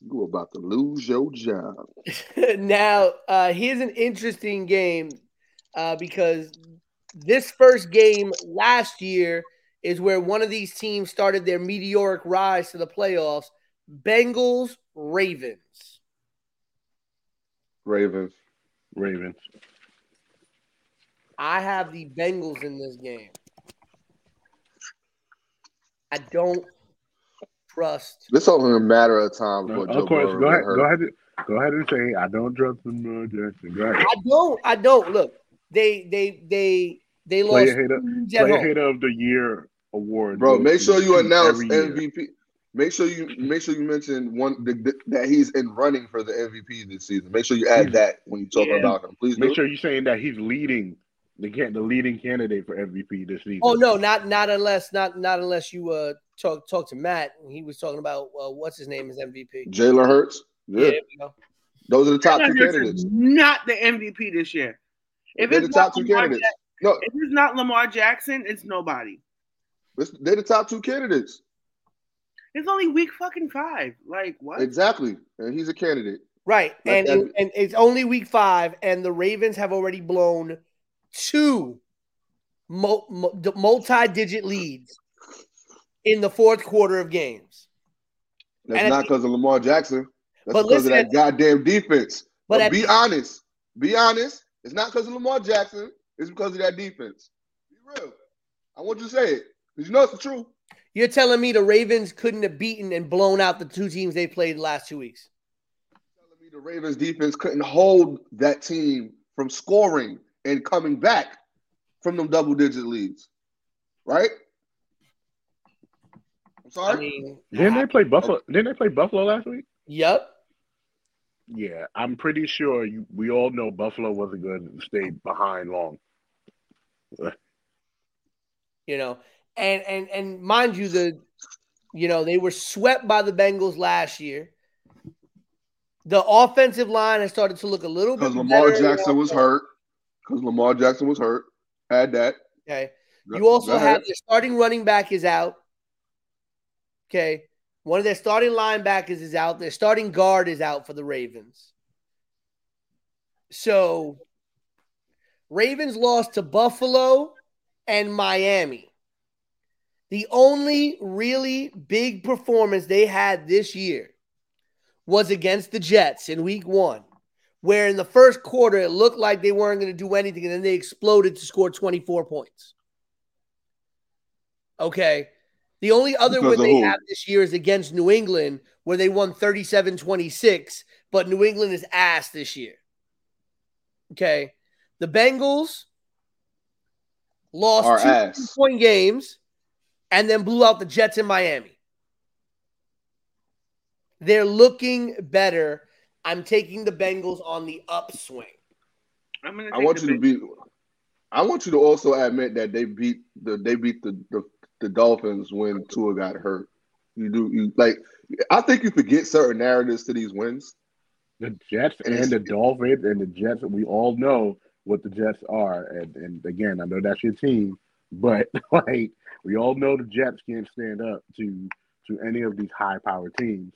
You about to lose your job. now, uh, here's an interesting game uh, because this first game last year is where one of these teams started their meteoric rise to the playoffs. Bengals, Ravens. Ravens. Ravens. I have the Bengals in this game. I don't trust. This only a matter of time Uh, Joe of course, go ahead. Go ahead. Go ahead and say I don't trust Lamar Jackson. Go ahead. I don't. I don't. Look, they they they they lost Player hater, two games player hater of the year award. Bro, make sure you announce every year. MVP. Make sure you make sure you mention one the, the- that he's in running for the MVP this season. Make sure you add that when you talk Yeah. about him. Please Make do. sure you're saying that he's leading the the leading candidate for MVP this season. Oh no, not not unless not not unless you uh talk talk to Matt. and He was talking about uh, what's his name is MVP. Jalen Hurts. Yeah. Yeah, there we go. those are the top two Jalen Hurts candidates. Not the MVP this year. If They're it's the top not two Lamar candidates. Jack- No, if it's not Lamar Jackson, it's nobody. this- they're the top two candidates. It's only week fucking five. Like what? Exactly, and he's a candidate. Right, Like and that- and it's only week five, and the Ravens have already blown two mul- mul- multi-digit leads in the fourth quarter of games. That's And not because of Lamar Jackson. That's because of that goddamn defense. But But, be the- honest. Be honest. It's not because of Lamar Jackson. It's because of that defense. Be real. I want you to say it because you know it's the truth. You're telling me the Ravens couldn't have beaten and blown out the two teams they played the last two weeks? You're telling me the Ravens defense couldn't hold that team from scoring and coming back from them double digit leads. Right? I'm I mean, Didn't they play Buffalo? Didn't they play Buffalo last week? yep. Yeah, I'm pretty sure you. We all know Buffalo wasn't going to stay behind long. you know and and and mind you the you know they were swept by the bengals last year the offensive line has started to look a little bit Because Lamar. Jackson was hurt. Because Lamar Jackson was hurt. Add that. okay you also go have ahead. their starting running back is out okay one of their starting linebackers is out their starting guard is out for the ravens so ravens lost to buffalo and miami The only really big performance they had this year was against the Jets in week one, where in the first quarter it looked like they weren't going to do anything, and then they exploded to score 24 points. Okay. The only other Because win they have this year is against New England, where they won 37 26, but New England is ass this year. Okay. The Bengals lost Our two ass. point games and then blew out the Jets in Miami. They're looking better. I'm taking the Bengals on the upswing. I'm gonna I want the you to be. I want you to also admit that they beat the they beat the the, the Dolphins when Tua got hurt. You do you like? I think you forget certain narratives to these wins. The Jets And and the Dolphins and the Jets, we all know what the Jets are. And, and again, I know that's your team, but like we all know the Jets can't stand up to to any of these high power teams.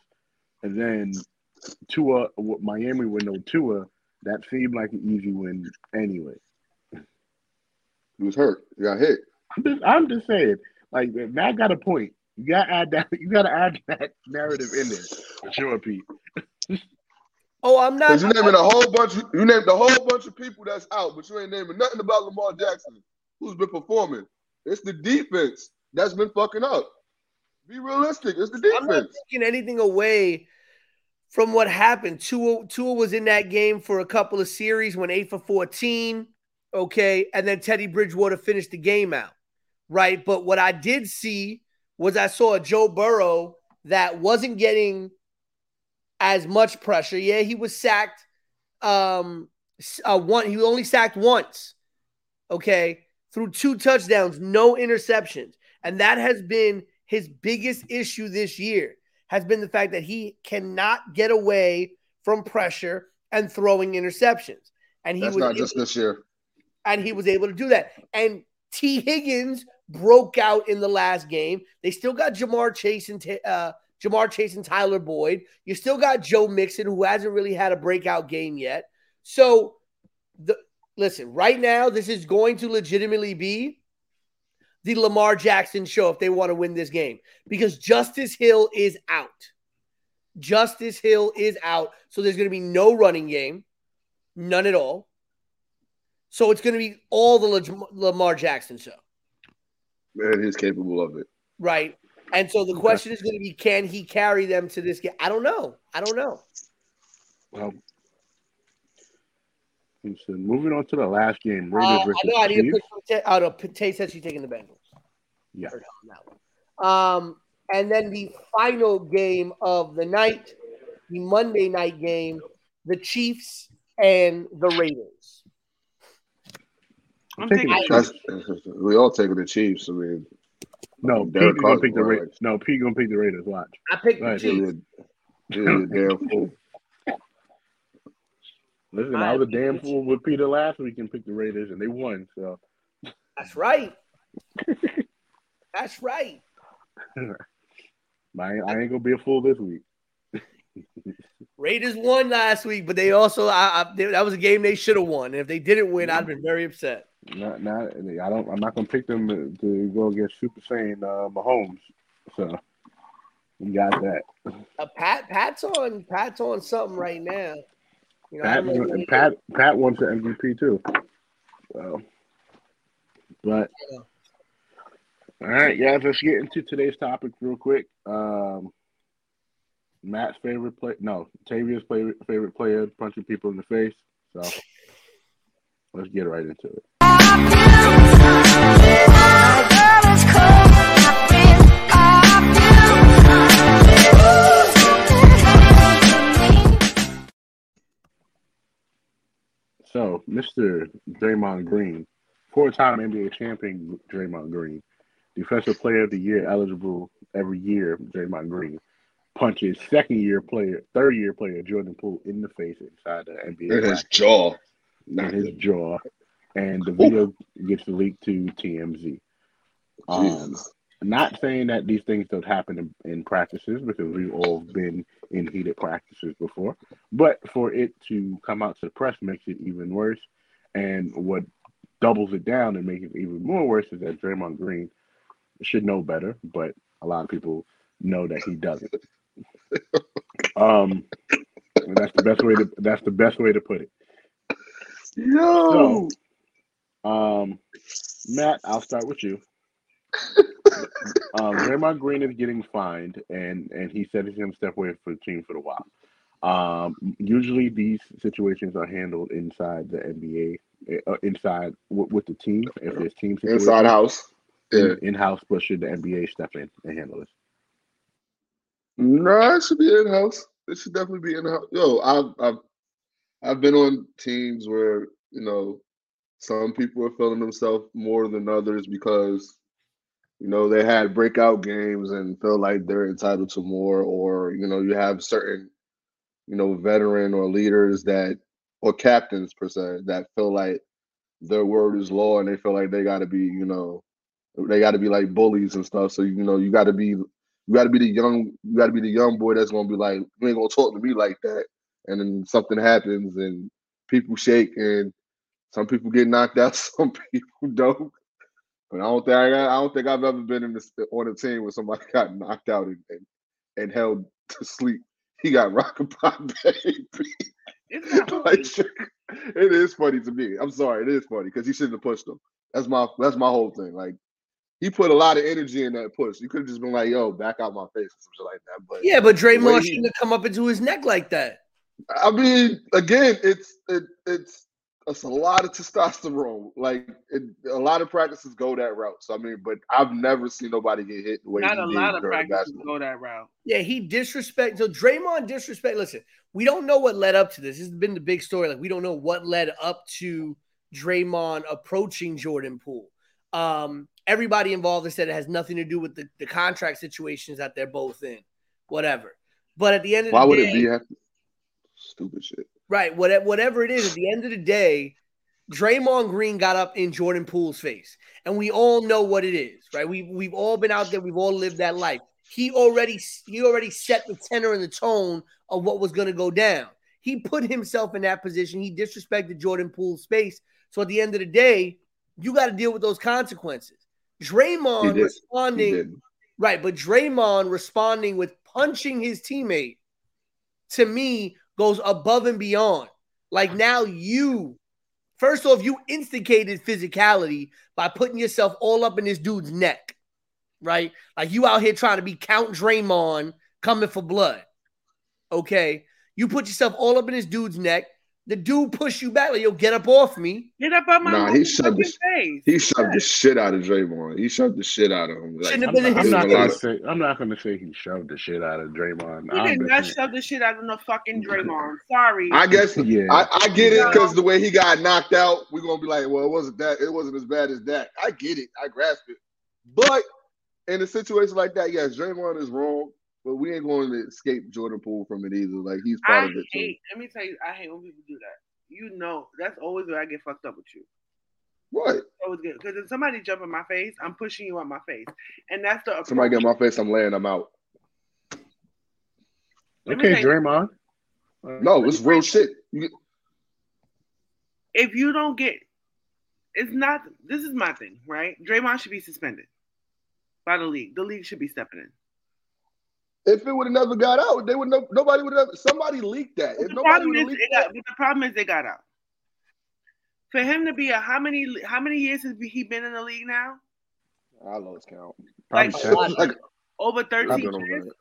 And then Tua, Miami with no Tua, that seemed like an easy win anyway. He was hurt. He got hit. I'm just, I'm just saying, like Matt got a point. You gotta add that. You gotta add that narrative in there for sure, Pete. Oh, I'm not. Because you naming a whole bunch. Of, you named a whole bunch of people that's out, but you ain't naming nothing about Lamar Jackson, who's been performing. It's the defense that's been fucking up. Be realistic. It's the defense. I'm not defense. taking anything away from what happened. Tua, Tua was in that game for a couple of series, went eight for 14. Okay. And then Teddy Bridgewater finished the game out. Right. But what I did see was I saw a Joe Burrow that wasn't getting as much pressure. Yeah, he was sacked. Um, uh, one he only sacked once. Okay, through two touchdowns, no interceptions, and that has been his biggest issue this year. Has been the fact that he cannot get away from pressure and throwing interceptions. And he That's was not just this year. and he was able to do that. And Tee Higgins broke out in the last game. They still got Ja'Marr Chase and uh, Ja'Marr Chase and Tyler Boyd. You still got Joe Mixon, who hasn't really had a breakout game yet. So, the listen, right now, this is going to legitimately be the Lamar Jackson show if they want to win this game because Justice Hill is out. Justice Hill is out. So there's going to be no running game, none at all. So it's going to be all the Lamar Jackson show. Man, he's capable of it. Right. And so the question is going to be can he carry them to this game? I don't know. I don't know. Well, moving on to the last game. Raiders uh, I know I need to pick out of Tay said she's taking the Bengals. Yeah. Um, and then the final game of the night, the Monday night game, the Chiefs and the Raiders. I'm taking we all taking the Chiefs. I mean, no, Pete gonna pick the Raiders. No, Pete gonna pick the Raiders. Watch. I picked the Chiefs. damn fool. Listen, I was a damn fool with Peter last week and picked the Raiders, and they won. So that's right. that's right. I ain't, I ain't gonna be a fool this week. Raiders won last week, but they also I, I, they, that was a game they should have won. And if they didn't win, I'd been very upset. Not, not, I don't. I'm not gonna pick them to, to go against Super Saiyan uh, Mahomes. So you got that. Uh, Pat, Pat's on. Pat's on something right now. You know, Pat, Pat, Pat wants the MVP too. So, but all right, guys, let's get into today's topic real quick. Um, Matt's favorite play, no, Tavia's favorite player punching people in the face. So let's get right into it. So, Mr. Draymond Green, four-time NBA champion Draymond Green, Defensive Player of the Year eligible every year, Draymond Green, punches second year player, third year player Jordan Poole in the face inside the NBA. In his jaw. In his jaw. And the video gets leaked to TMZ. Um, not saying that these things don't happen in, in, practices because we've all been in heated practices before, but for it to come out to the press makes it even worse. And what doubles it down and makes it even more worse is that Draymond Green should know better, but a lot of people know that he doesn't. um, that's the best way to that's the best way to put it. Yo, so, um, Matt, I'll start with you. um, Draymond Green is getting fined, and and he said he's going to step away from the team for a while. Um, usually these situations are handled inside the NBA, uh, inside w- with the team. If there's team inside house, yeah. in house, but should the NBA step in and handle this? No, it should be in house. It should definitely be in house. Yo, I've I've I've been on teams where you know some people are feeling themselves more than others because you know they had breakout games and feel like they're entitled to more, or you know you have certain you know veteran or leaders that or captains per se that feel like their word is law and they feel like they got to be you know they got to be like bullies and stuff. So you know you got to be you got to be the young, you got to be the young boy that's gonna be like, you ain't gonna talk to me like that. And then something happens and people shake and some people get knocked out, some people don't. But I don't think I, I don't think I've ever been in this on a team where somebody got knocked out and, and, and held to sleep. He got rocked by baby. like, it is funny to me. I'm sorry, it is funny because he shouldn't have pushed him. That's my that's my whole thing. Like he put a lot of energy in that push. You could have just been like, "Yo, back out my face" or something like that. But yeah, but Draymond shouldn't have come up into his neck like that. I mean, again, it's it, it's it's a lot of testosterone. Like it, a lot of practices go that route. So I mean, but I've never seen nobody get hit the way not a lot of practices go that route. Yeah, he disrespect. So Draymond disrespect. Listen, we don't know what led up to this. This has been the big story. Like we don't know what led up to Draymond approaching Jordan Poole. Um, everybody involved has said it has nothing to do with the, the contract situations that they're both in, whatever. But at the end of Why the would it be stupid shit? Right. Whatever, whatever it is, at the end of the day, Draymond Green got up in Jordan Poole's face, and we all know what it is, right? We we've all been out there, we've all lived that life. He already he already set the tenor and the tone of what was going to go down. He put himself in that position. He disrespected Jordan Poole's space. So at the end of the day, you got to deal with those consequences. Draymond responding, right? But Draymond responding with punching his teammate to me goes above and beyond. Like now you, first off, you instigated physicality by putting yourself all up in this dude's neck, right? Like you out here trying to be Count Draymond coming for blood. Okay. You put yourself all up in this dude's neck. The dude push you back, like yo, get up off me. Get up on my Nah, he shoved the, face. he shoved the shit out of Draymond. He shoved the shit out of him. Like, I'm, been in I'm not gonna say I'm not gonna say he shoved the shit out of Draymond. He I'm did not shove the shit out of no fucking Draymond. Sorry. I guess Yeah. I, I get it because the way he got knocked out, we're gonna be like, well, it wasn't that, it wasn't as bad as that. I get it, I grasp it. But in a situation like that, yes, Draymond is wrong, but we ain't going to escape Jordan Poole from it either. Like he's part I of it too. Let me tell you, I hate when people do that. You know, that's always where I get fucked up with you. What? Always good because if somebody jump in my face, I'm pushing you on my face, and that's the Somebody get in my face, I'm laying them out. Let Okay, tell you- Draymond. No, it's real shit. You, If you don't get, it's not. This is my thing, right? Draymond should be suspended by the league. The league should be stepping in. If it would have never got out, they would no, nobody would have. Somebody leaked that. If the nobody problem would is, leaked it that, got, but the problem is they got out. For him to be a how many how many years has he been in the league now? I lost count. Probably Like, ten. like, Over I've thirteen years. that.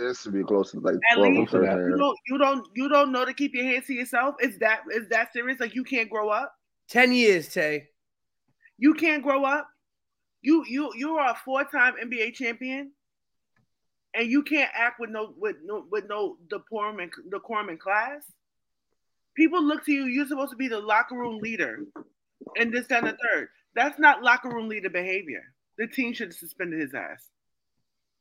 Yeah, it should be close to like At 12 least or Close to that. 13. You don't you don't you don't know to keep your hands to yourself. Is that is that serious? Like you can't grow up. 10 years, Tay. You can't grow up. You you you are a four time NBA champion, and you can't act with no with no with no decorum and decorum in class. People look to you. You're supposed to be the locker room leader, and this that, and the third. That's not locker room leader behavior. The team should have suspended his ass.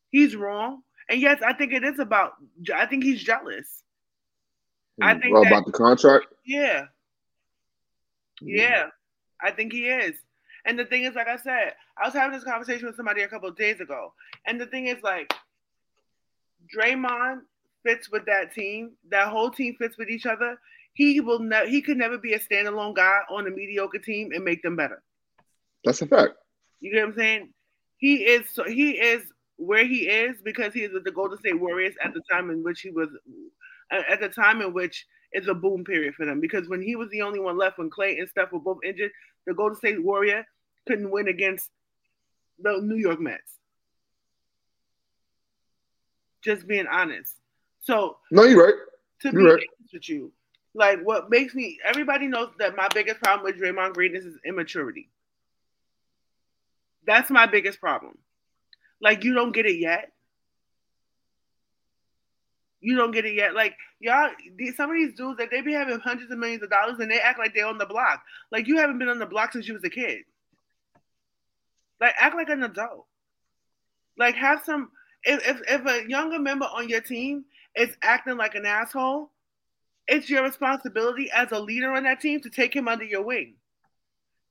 He's wrong, and yes, I think it is about. I think he's jealous. I mm, think Well, that- about the contract. Yeah. Mm. Yeah, I think he is. And the thing is, like I said, I was having this conversation with somebody a couple of days ago. And the thing is, like, Draymond fits with that team. That whole team fits with each other. He will ne- he could never be a standalone guy on a mediocre team and make them better. That's a fact. You get what I'm saying? He is so he is where he is because he is with the Golden State Warriors at the time in which he was at the time in which it's a boom period for them. Because when he was the only one left, when Klay and Steph were both injured, the Golden State Warrior couldn't win against the New York Mets. Just being honest. So No, you're right. to be You're right. honest with you, like what makes me everybody knows that my biggest problem with Draymond Green is immaturity. That's my biggest problem. Like you don't get it yet. You don't get it yet. Like y'all, these, some of these dudes that they be having hundreds of millions of dollars and they act like they're on the block. Like you haven't been on the block since you was a kid. Like act like an adult. Like have some. If if, a younger member on your team is acting like an asshole, it's your responsibility as a leader on that team to take him under your wing.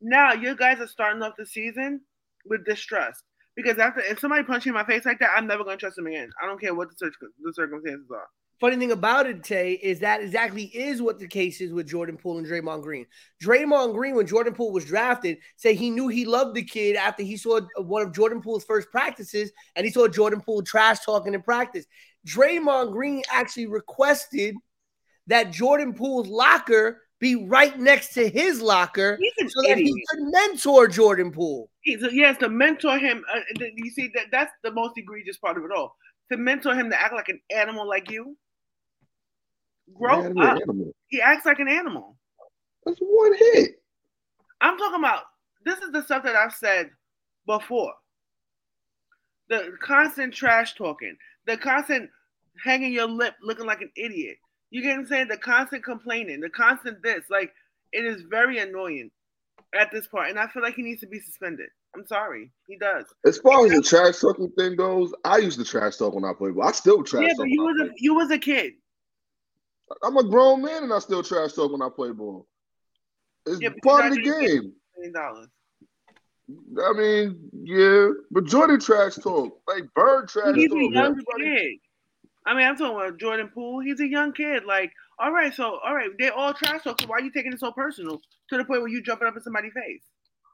Now you guys are starting off the season with distrust because after if somebody punches me in my face like that, I'm never going to trust him again. I don't care what the, the circumstances are. Funny thing about it, Tay, is that exactly is what the case is with Jordan Poole and Draymond Green. Draymond Green, when Jordan Poole was drafted, said he knew he loved the kid after he saw one of Jordan Poole's first practices and he saw Jordan Poole trash talking in practice. Draymond Green actually requested that Jordan Poole's locker be right next to his locker so that idiot. he could mentor Jordan Poole. He- so yes, to mentor him. Uh, you see that that's the most egregious part of it all. To mentor him to act like an animal like you. Grow up. animal. He acts like an animal. That's one hit. I'm talking about this is the stuff that I've said before. The constant trash talking, the constant hanging your lip looking like an idiot. You get what I'm saying? The constant complaining, the constant this. Like, it is very annoying at this point, And I feel like he needs to be suspended. I'm sorry. He does. As far as the trash talking thing goes, I used to trash talk when I played but I still trash yeah, talk but you was a you was a kid. I'm a grown man and I still trash talk when I play ball. It's Yeah, part of the game. Million. I mean, yeah, but Jordan trash talk, like Bird trash He's talk. a young Everybody- kid. I mean, I'm talking about Jordan Poole. He's a young kid. Like, all right, so all right, they're all trash talk. So why are you taking it so personal to the point where you jumping up in somebody's face?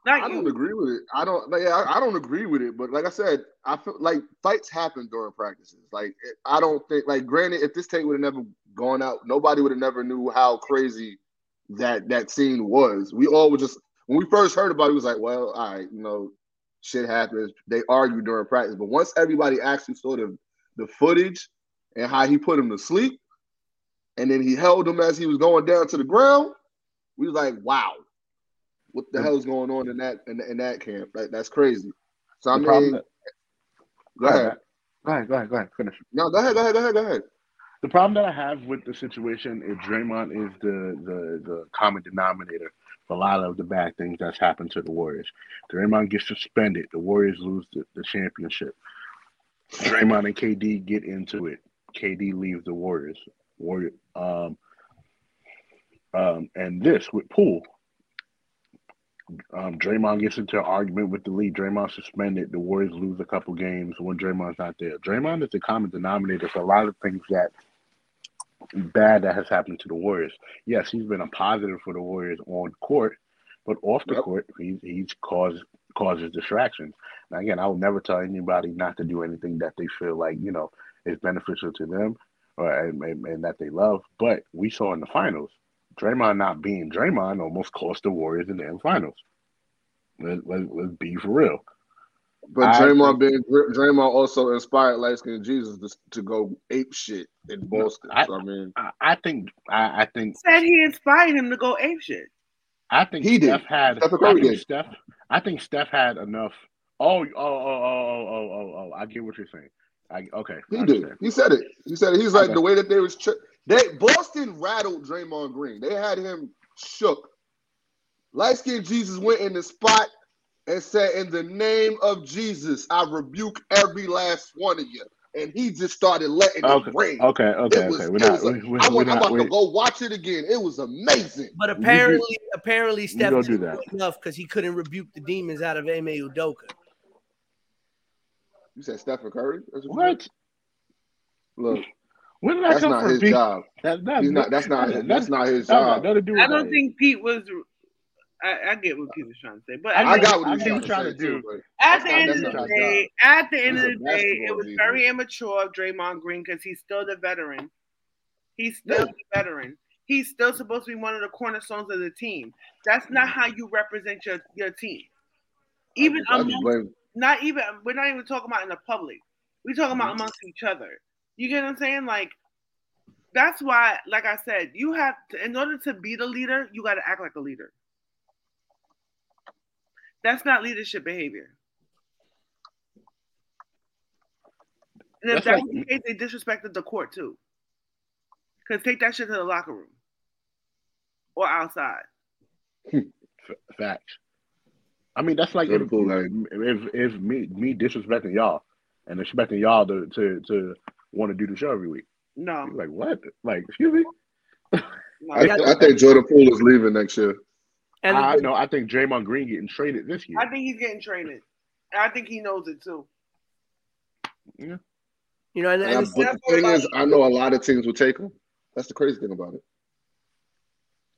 Not I you. don't agree with it. I don't. Like, I, I don't agree with it. But like I said, I feel like fights happen during practices. Like I don't think. Like granted, if this tape would have never gone out, nobody would have never knew how crazy that that scene was. We all were just when we first heard about it, it was like, well, all right, you know, shit happens. They argue during practice, but once everybody actually saw the the footage and how he put him to sleep, and then he held him as he was going down to the ground, we was like, wow what the The- hell is going on in that in, in that camp? Like that's crazy. So I The problem mean, that- go ahead. Go ahead, go ahead, go ahead. Finish. No, go ahead, go ahead, go ahead, go ahead. The problem that I have with the situation is Draymond is the the the common denominator for a lot of the bad things that's happened to the Warriors. Draymond gets suspended, the Warriors lose the, the championship. Draymond and KD get into it. KD leaves the Warriors. Warrior um um and this with Poole. Um, Draymond gets into an argument with the league. Draymond suspended. The Warriors lose a couple games when Draymond's not there. Draymond is the common denominator for a lot of things that bad that has happened to the Warriors. Yes, he's been a positive for the Warriors on court, but off the Yep. court, he's he's caused causes distractions. Now again, I will never tell anybody not to do anything that they feel like you know is beneficial to them or and, and, and that they love. But we saw in the finals, Draymond not being Draymond almost cost the Warriors in the finals. Let, let, let's be for real. But I Draymond being Draymond also inspired light skinned Jesus to, to go ape shit in Boston. I- so I mean, I, I think I, I think Said he inspired him to go ape shit. I think He did. Had. Steph I think did. Steph. I think Steph had enough. Oh, oh, oh, oh, oh, oh, oh, oh! I get what you're saying. I okay. I he did. He said it. He said it. He's like Okay. the way that they was. Tri- they Boston rattled Draymond Green. They had him shook. Light skinned Jesus went in the spot and said, "In the name of Jesus, I rebuke every last one of you." And he just started letting Okay, it rain. Okay, okay, was- okay. We're it not. was a- we, we, I we're want, I'm not. about We, to go watch it again. It was amazing. But We do- apparently, apparently, Steph gonna do didn't that. do enough because he couldn't rebuke the demons out of Ime Udoka. You said Stephen Curry? That's what? Look, When did that that's come not from? his Pete? job. That, that, He's not. That's not. that- That's not his job. nothing to do I don't think Pete was. I, I get what was trying to say, but I I, got what he's trying, trying to to do. too. At the end of the day, at the end of the day, it was very immature of Draymond Green because he's still the veteran. He's still Yeah. the veteran. He's still supposed to be one of the cornerstones of the team. That's not how you represent your, your team. Even among not even we're not even talking about in the public. We're talking about Mhm. amongst each other. You get what I'm saying? Like that's why, like I said, you have to in order to be the leader, you gotta act like a leader. That's not leadership behavior. And if That's that like- was the case, they disrespected the court too. Cause take that shit to the locker room. Or outside. Hmm. F- Facts. I mean, that's like if, Jordan Poole got it. if if me me disrespecting y'all and expecting y'all to to to want to do the show every week. No. You're like what? Like excuse me? no. I, I think Jordan Poole is leaving next year. And I know. I think Draymond Green getting traded this year. I think he's getting traded. I think he knows it too. Yeah. you know, and, And I, and but the thing is, I know a lot of teams will take him. That's the crazy thing about it.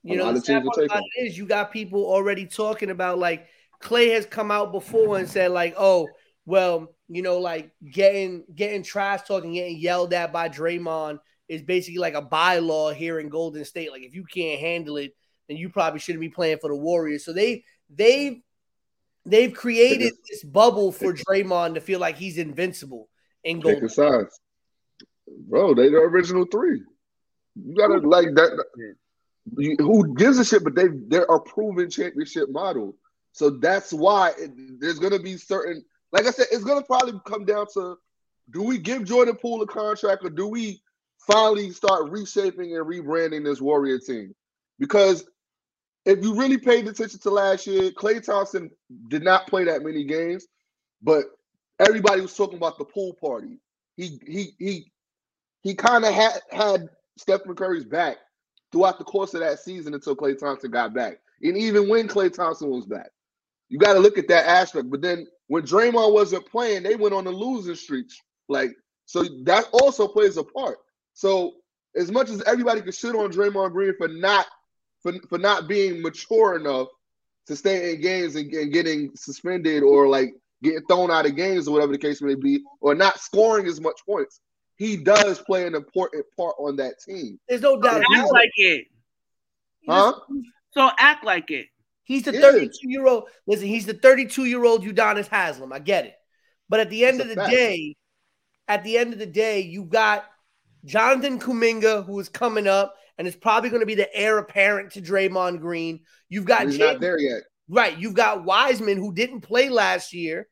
You A know, lot the of teams will take him. it is you got people already talking about like Klay has come out before and said like, oh, well, you know, like getting getting trash talking, getting yelled at by Draymond is basically like a bylaw here in Golden State. Like if you can't handle it, then you probably shouldn't be playing for the Warriors. So they they've they've created this bubble for Draymond to feel like he's invincible in Taking Golden. sides, bro. They the original three. You gotta like that. you- Who gives a shit? But they they're a proven championship model. So that's why it, there's gonna be certain. Like I said, it's gonna probably come down to: Do we give Jordan Poole a contract, or do we finally start reshaping and rebranding this Warrior team? Because if you really paid attention to last year, Klay Thompson did not play that many games, but everybody was talking about the pool party. He he he he kind of had had Stephen Curry's back throughout the course of that season until Klay Thompson got back. and even when Klay Thompson was back. You got to look at that aspect. But then when Draymond wasn't playing, they went on the losing streaks. Like so, that also plays a part. So as much as everybody could shit on Draymond Green for not for, for not being mature enough to stay in games and, and getting suspended or like getting thrown out of games or whatever the case may be, or not scoring as much points, he does play an important part on that team. There's no doubt. Act like it. Huh? So act like it. He's the He 32 year old. Listen, he's the 32 year old Udonis Haslem. I get it. But at the end That's of the fact. day, at the end of the day, you got Jonathan Kuminga, who is coming up and is probably going to be the heir apparent to Draymond Green. You've got He's James, not there yet. right. You've got Wiseman, who didn't play last year.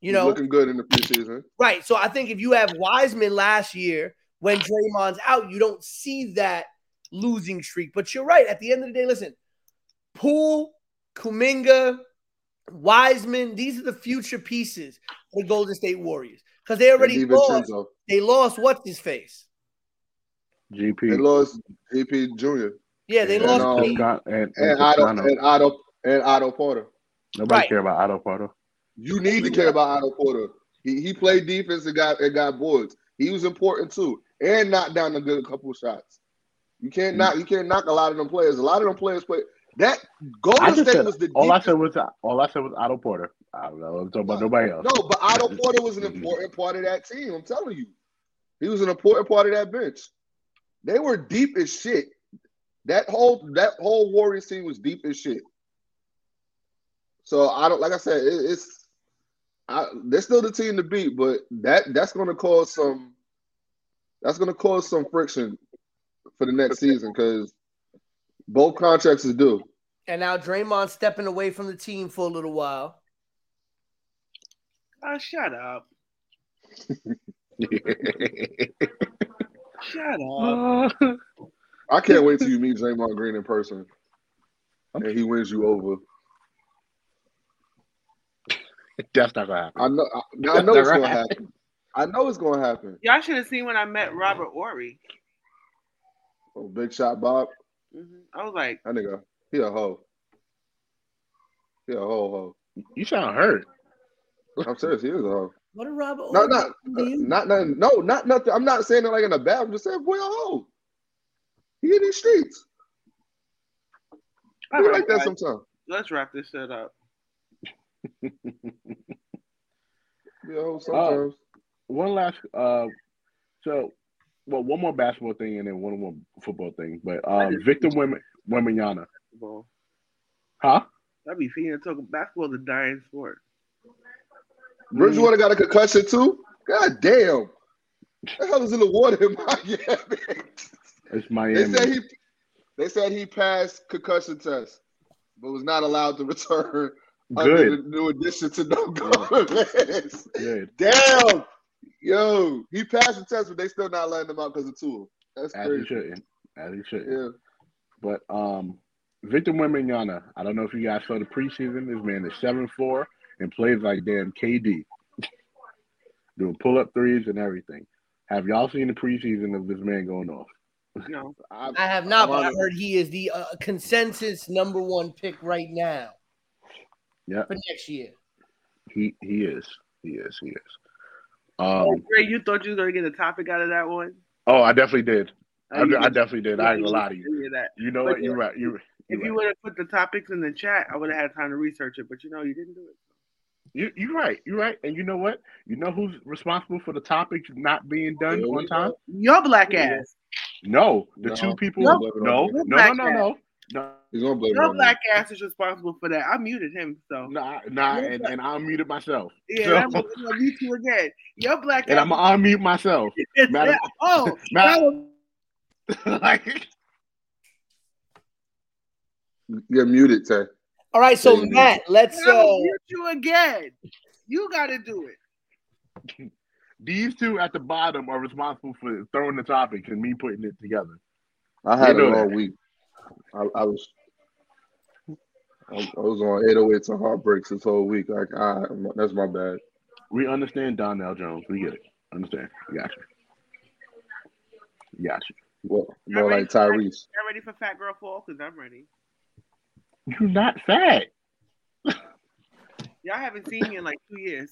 You He's know, looking good in the preseason. Right. So I think if you have Wiseman last year when Draymond's out, you don't see that losing streak. But you're right. At the end of the day, listen, Poole, Kuminga, Wiseman, these are the future pieces for the Golden State Warriors. Because they already lost. They lost what's his face? They GP. lost GP Jr. Yeah, they And, lost. um, Pete. Toscano- and, and and Otto and Otto and Otto Porter. Nobody Right. care about Otto Porter. You need to care about Otto Porter. He, he played defense and got and got boards. He was important too, and knocked down a good couple of shots. You can't knock you can't knock a lot of them players. A lot of them players play that I Golden State said was the all I said was all I said was Otto Porter. I don't know. I'm talking about nobody else. No, but Otto Porter was an important part of that team. I'm telling you, he was an important part of that bench. They were deep as shit. That whole that whole Warriors team was deep as shit. So I don't like I said it, it's I, they're still the team to beat, but that that's going to cause some that's going to cause some friction for the next season because both contracts is due. And now Draymond stepping away from the team for a little while. Oh, shut up. Shut up. I can't wait till you meet Draymond Green in person and he wins you over. That's not gonna happen. I know. I, I know it's gonna happen. I know it's gonna happen. Y'all should have seen when I met Robert Horry. Oh, big shot, Bob. Mhm. I was like, That nigga, he a hoe. He a hoe hoe. You sound hurt. I'm serious. He is a hoe. What did Robert? No, Horry not, do you? not, not, no, not nothing. I'm not saying it like in a bad. I'm just saying, boy, a hoe. He in these streets. all He right, like that guys, sometimes. let's wrap this shit up. Be a hoe sometimes. One last uh so well one more basketball thing and then one more football thing. But um Victor Wem- Wembanyama. Well, Huh? I'd be feeling talking basketball the dying sport. Bridgewater got a concussion too. God damn. The hell is in the water in Miami? It's Miami. They said he they said he passed concussion test, but was not allowed to return under Good. the new addition to no go. Good. Damn. Yo, he passed the test, but they still not letting him out because of two. That's As he crazy. shouldn't. As he shouldn't. Yeah. But um Victor Wembanyama, I don't know if you guys saw the preseason. This man is seven four and plays like damn KD. Doing pull up threes and everything. Have y'all seen the preseason of this man going off? No, I, I have not, but I heard he is the uh, consensus number one pick right now Yeah, for next year. he he is. He is. He is. oh, Um Ray, you thought you was gonna get a topic out of that one? oh I definitely did. I, Oh, you I didn't. definitely did. I ain't gonna lie to you. That. You know But what? You're right. You If you would have put the topics in the chat, I would have had time to research it. But you know, you didn't do it. You you're right. You're right. And you know what? You know who's responsible for the topics not being done Here we on time? Your black ass. No, the No. two people. No. No, no, no, no, no, no, He's gonna blame Your on me. black ass is responsible for that. I muted him, so nah, nah, and, and I unmuted myself. yeah, So- I'm gonna mute you again. Your black ass and ass. I'm gonna unmute myself. is- Madam- oh, Madam- was- like, You're muted, Tay. All right, so Matt, let's. I will Uh, mute you again. You got to do it. these two at the bottom are responsible for throwing the topics and me putting it together. I had You it all week. I, I was I, I was on 808s and heartbreaks this whole week. Like, I, that's my bad. We understand Donell Jones. We get it. Understand. We got you. We got you. Well, Y'all more like for that? Tyrese. Y'all ready for Fat Girl Fall? Because I'm ready. You're not fat. Y'all haven't seen me in like two years.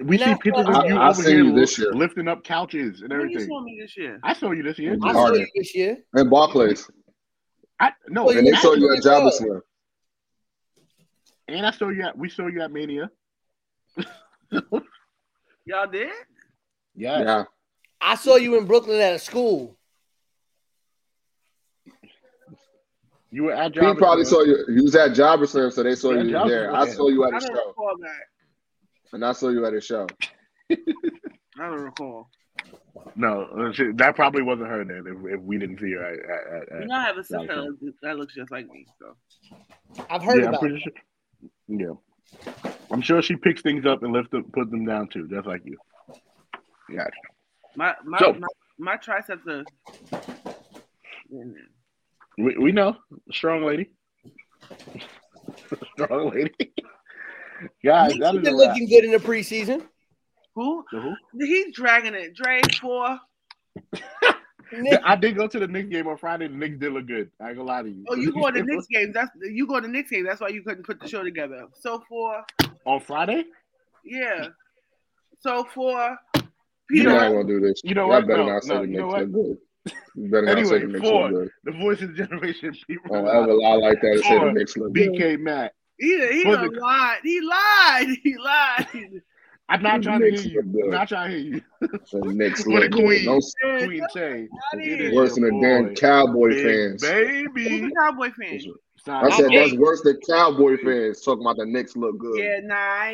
We see not pictures of you I- I over seen here you this year. lifting up couches and When you everything. saw me this year? I saw you this year. I saw you this year. And Barclays. I no, Well, And they saw you at Jabba saw. Slam. and I saw you at we saw you at Mania. Y'all did? Yeah. Yeah. I saw you in Brooklyn at a school. You were at He probably Slam. saw you. You was at Jabba Slam, so they saw Yeah, you Jabba there. Slam. I saw you at I a don't show. And I saw you at a show. I don't recall. No, that probably wasn't her then. If, if we didn't see her at, at, at, You know, I have a sister okay. that looks- just like me. So I've heard yeah, I'm pretty sure. Yeah, I'm sure she picks things up and lifts them, put them down too, just like you. Yeah, my my So- my, my triceps are. We, we know, strong lady, strong lady. Guys, Knicks that have is a been looking good in the preseason. Who? So who? He's dragging it. Dre four. I did go to the Knicks game on Friday. The Knicks did look good. I ain't gonna lie to you. Oh, you go to the Knicks games. That's you go to the Knicks games. That's why you couldn't put the show together. So for on Friday? yeah. So for You You're Peter. know not gonna do this. You know Y'all what? better No, not say no, the you know Knicks look good. You better not say Anyway, the Knicks four. look good. The voice of the generation. People. Oh, Don't ever lie like that and say the Four. Knicks look good. BK Matt. He he Was done lied. He lied. He lied. I'm not trying to hear you. I'm not trying to hear you. The Knicks What a look good. queen. Don't Yeah, Queen Shay. Outta It here. is worse than your the damn Cowboy Big fans. Baby. Cowboy fan? Son, I said Okay. that's worse than Cowboy fans talking about the Knicks look good. Yeah, nah. I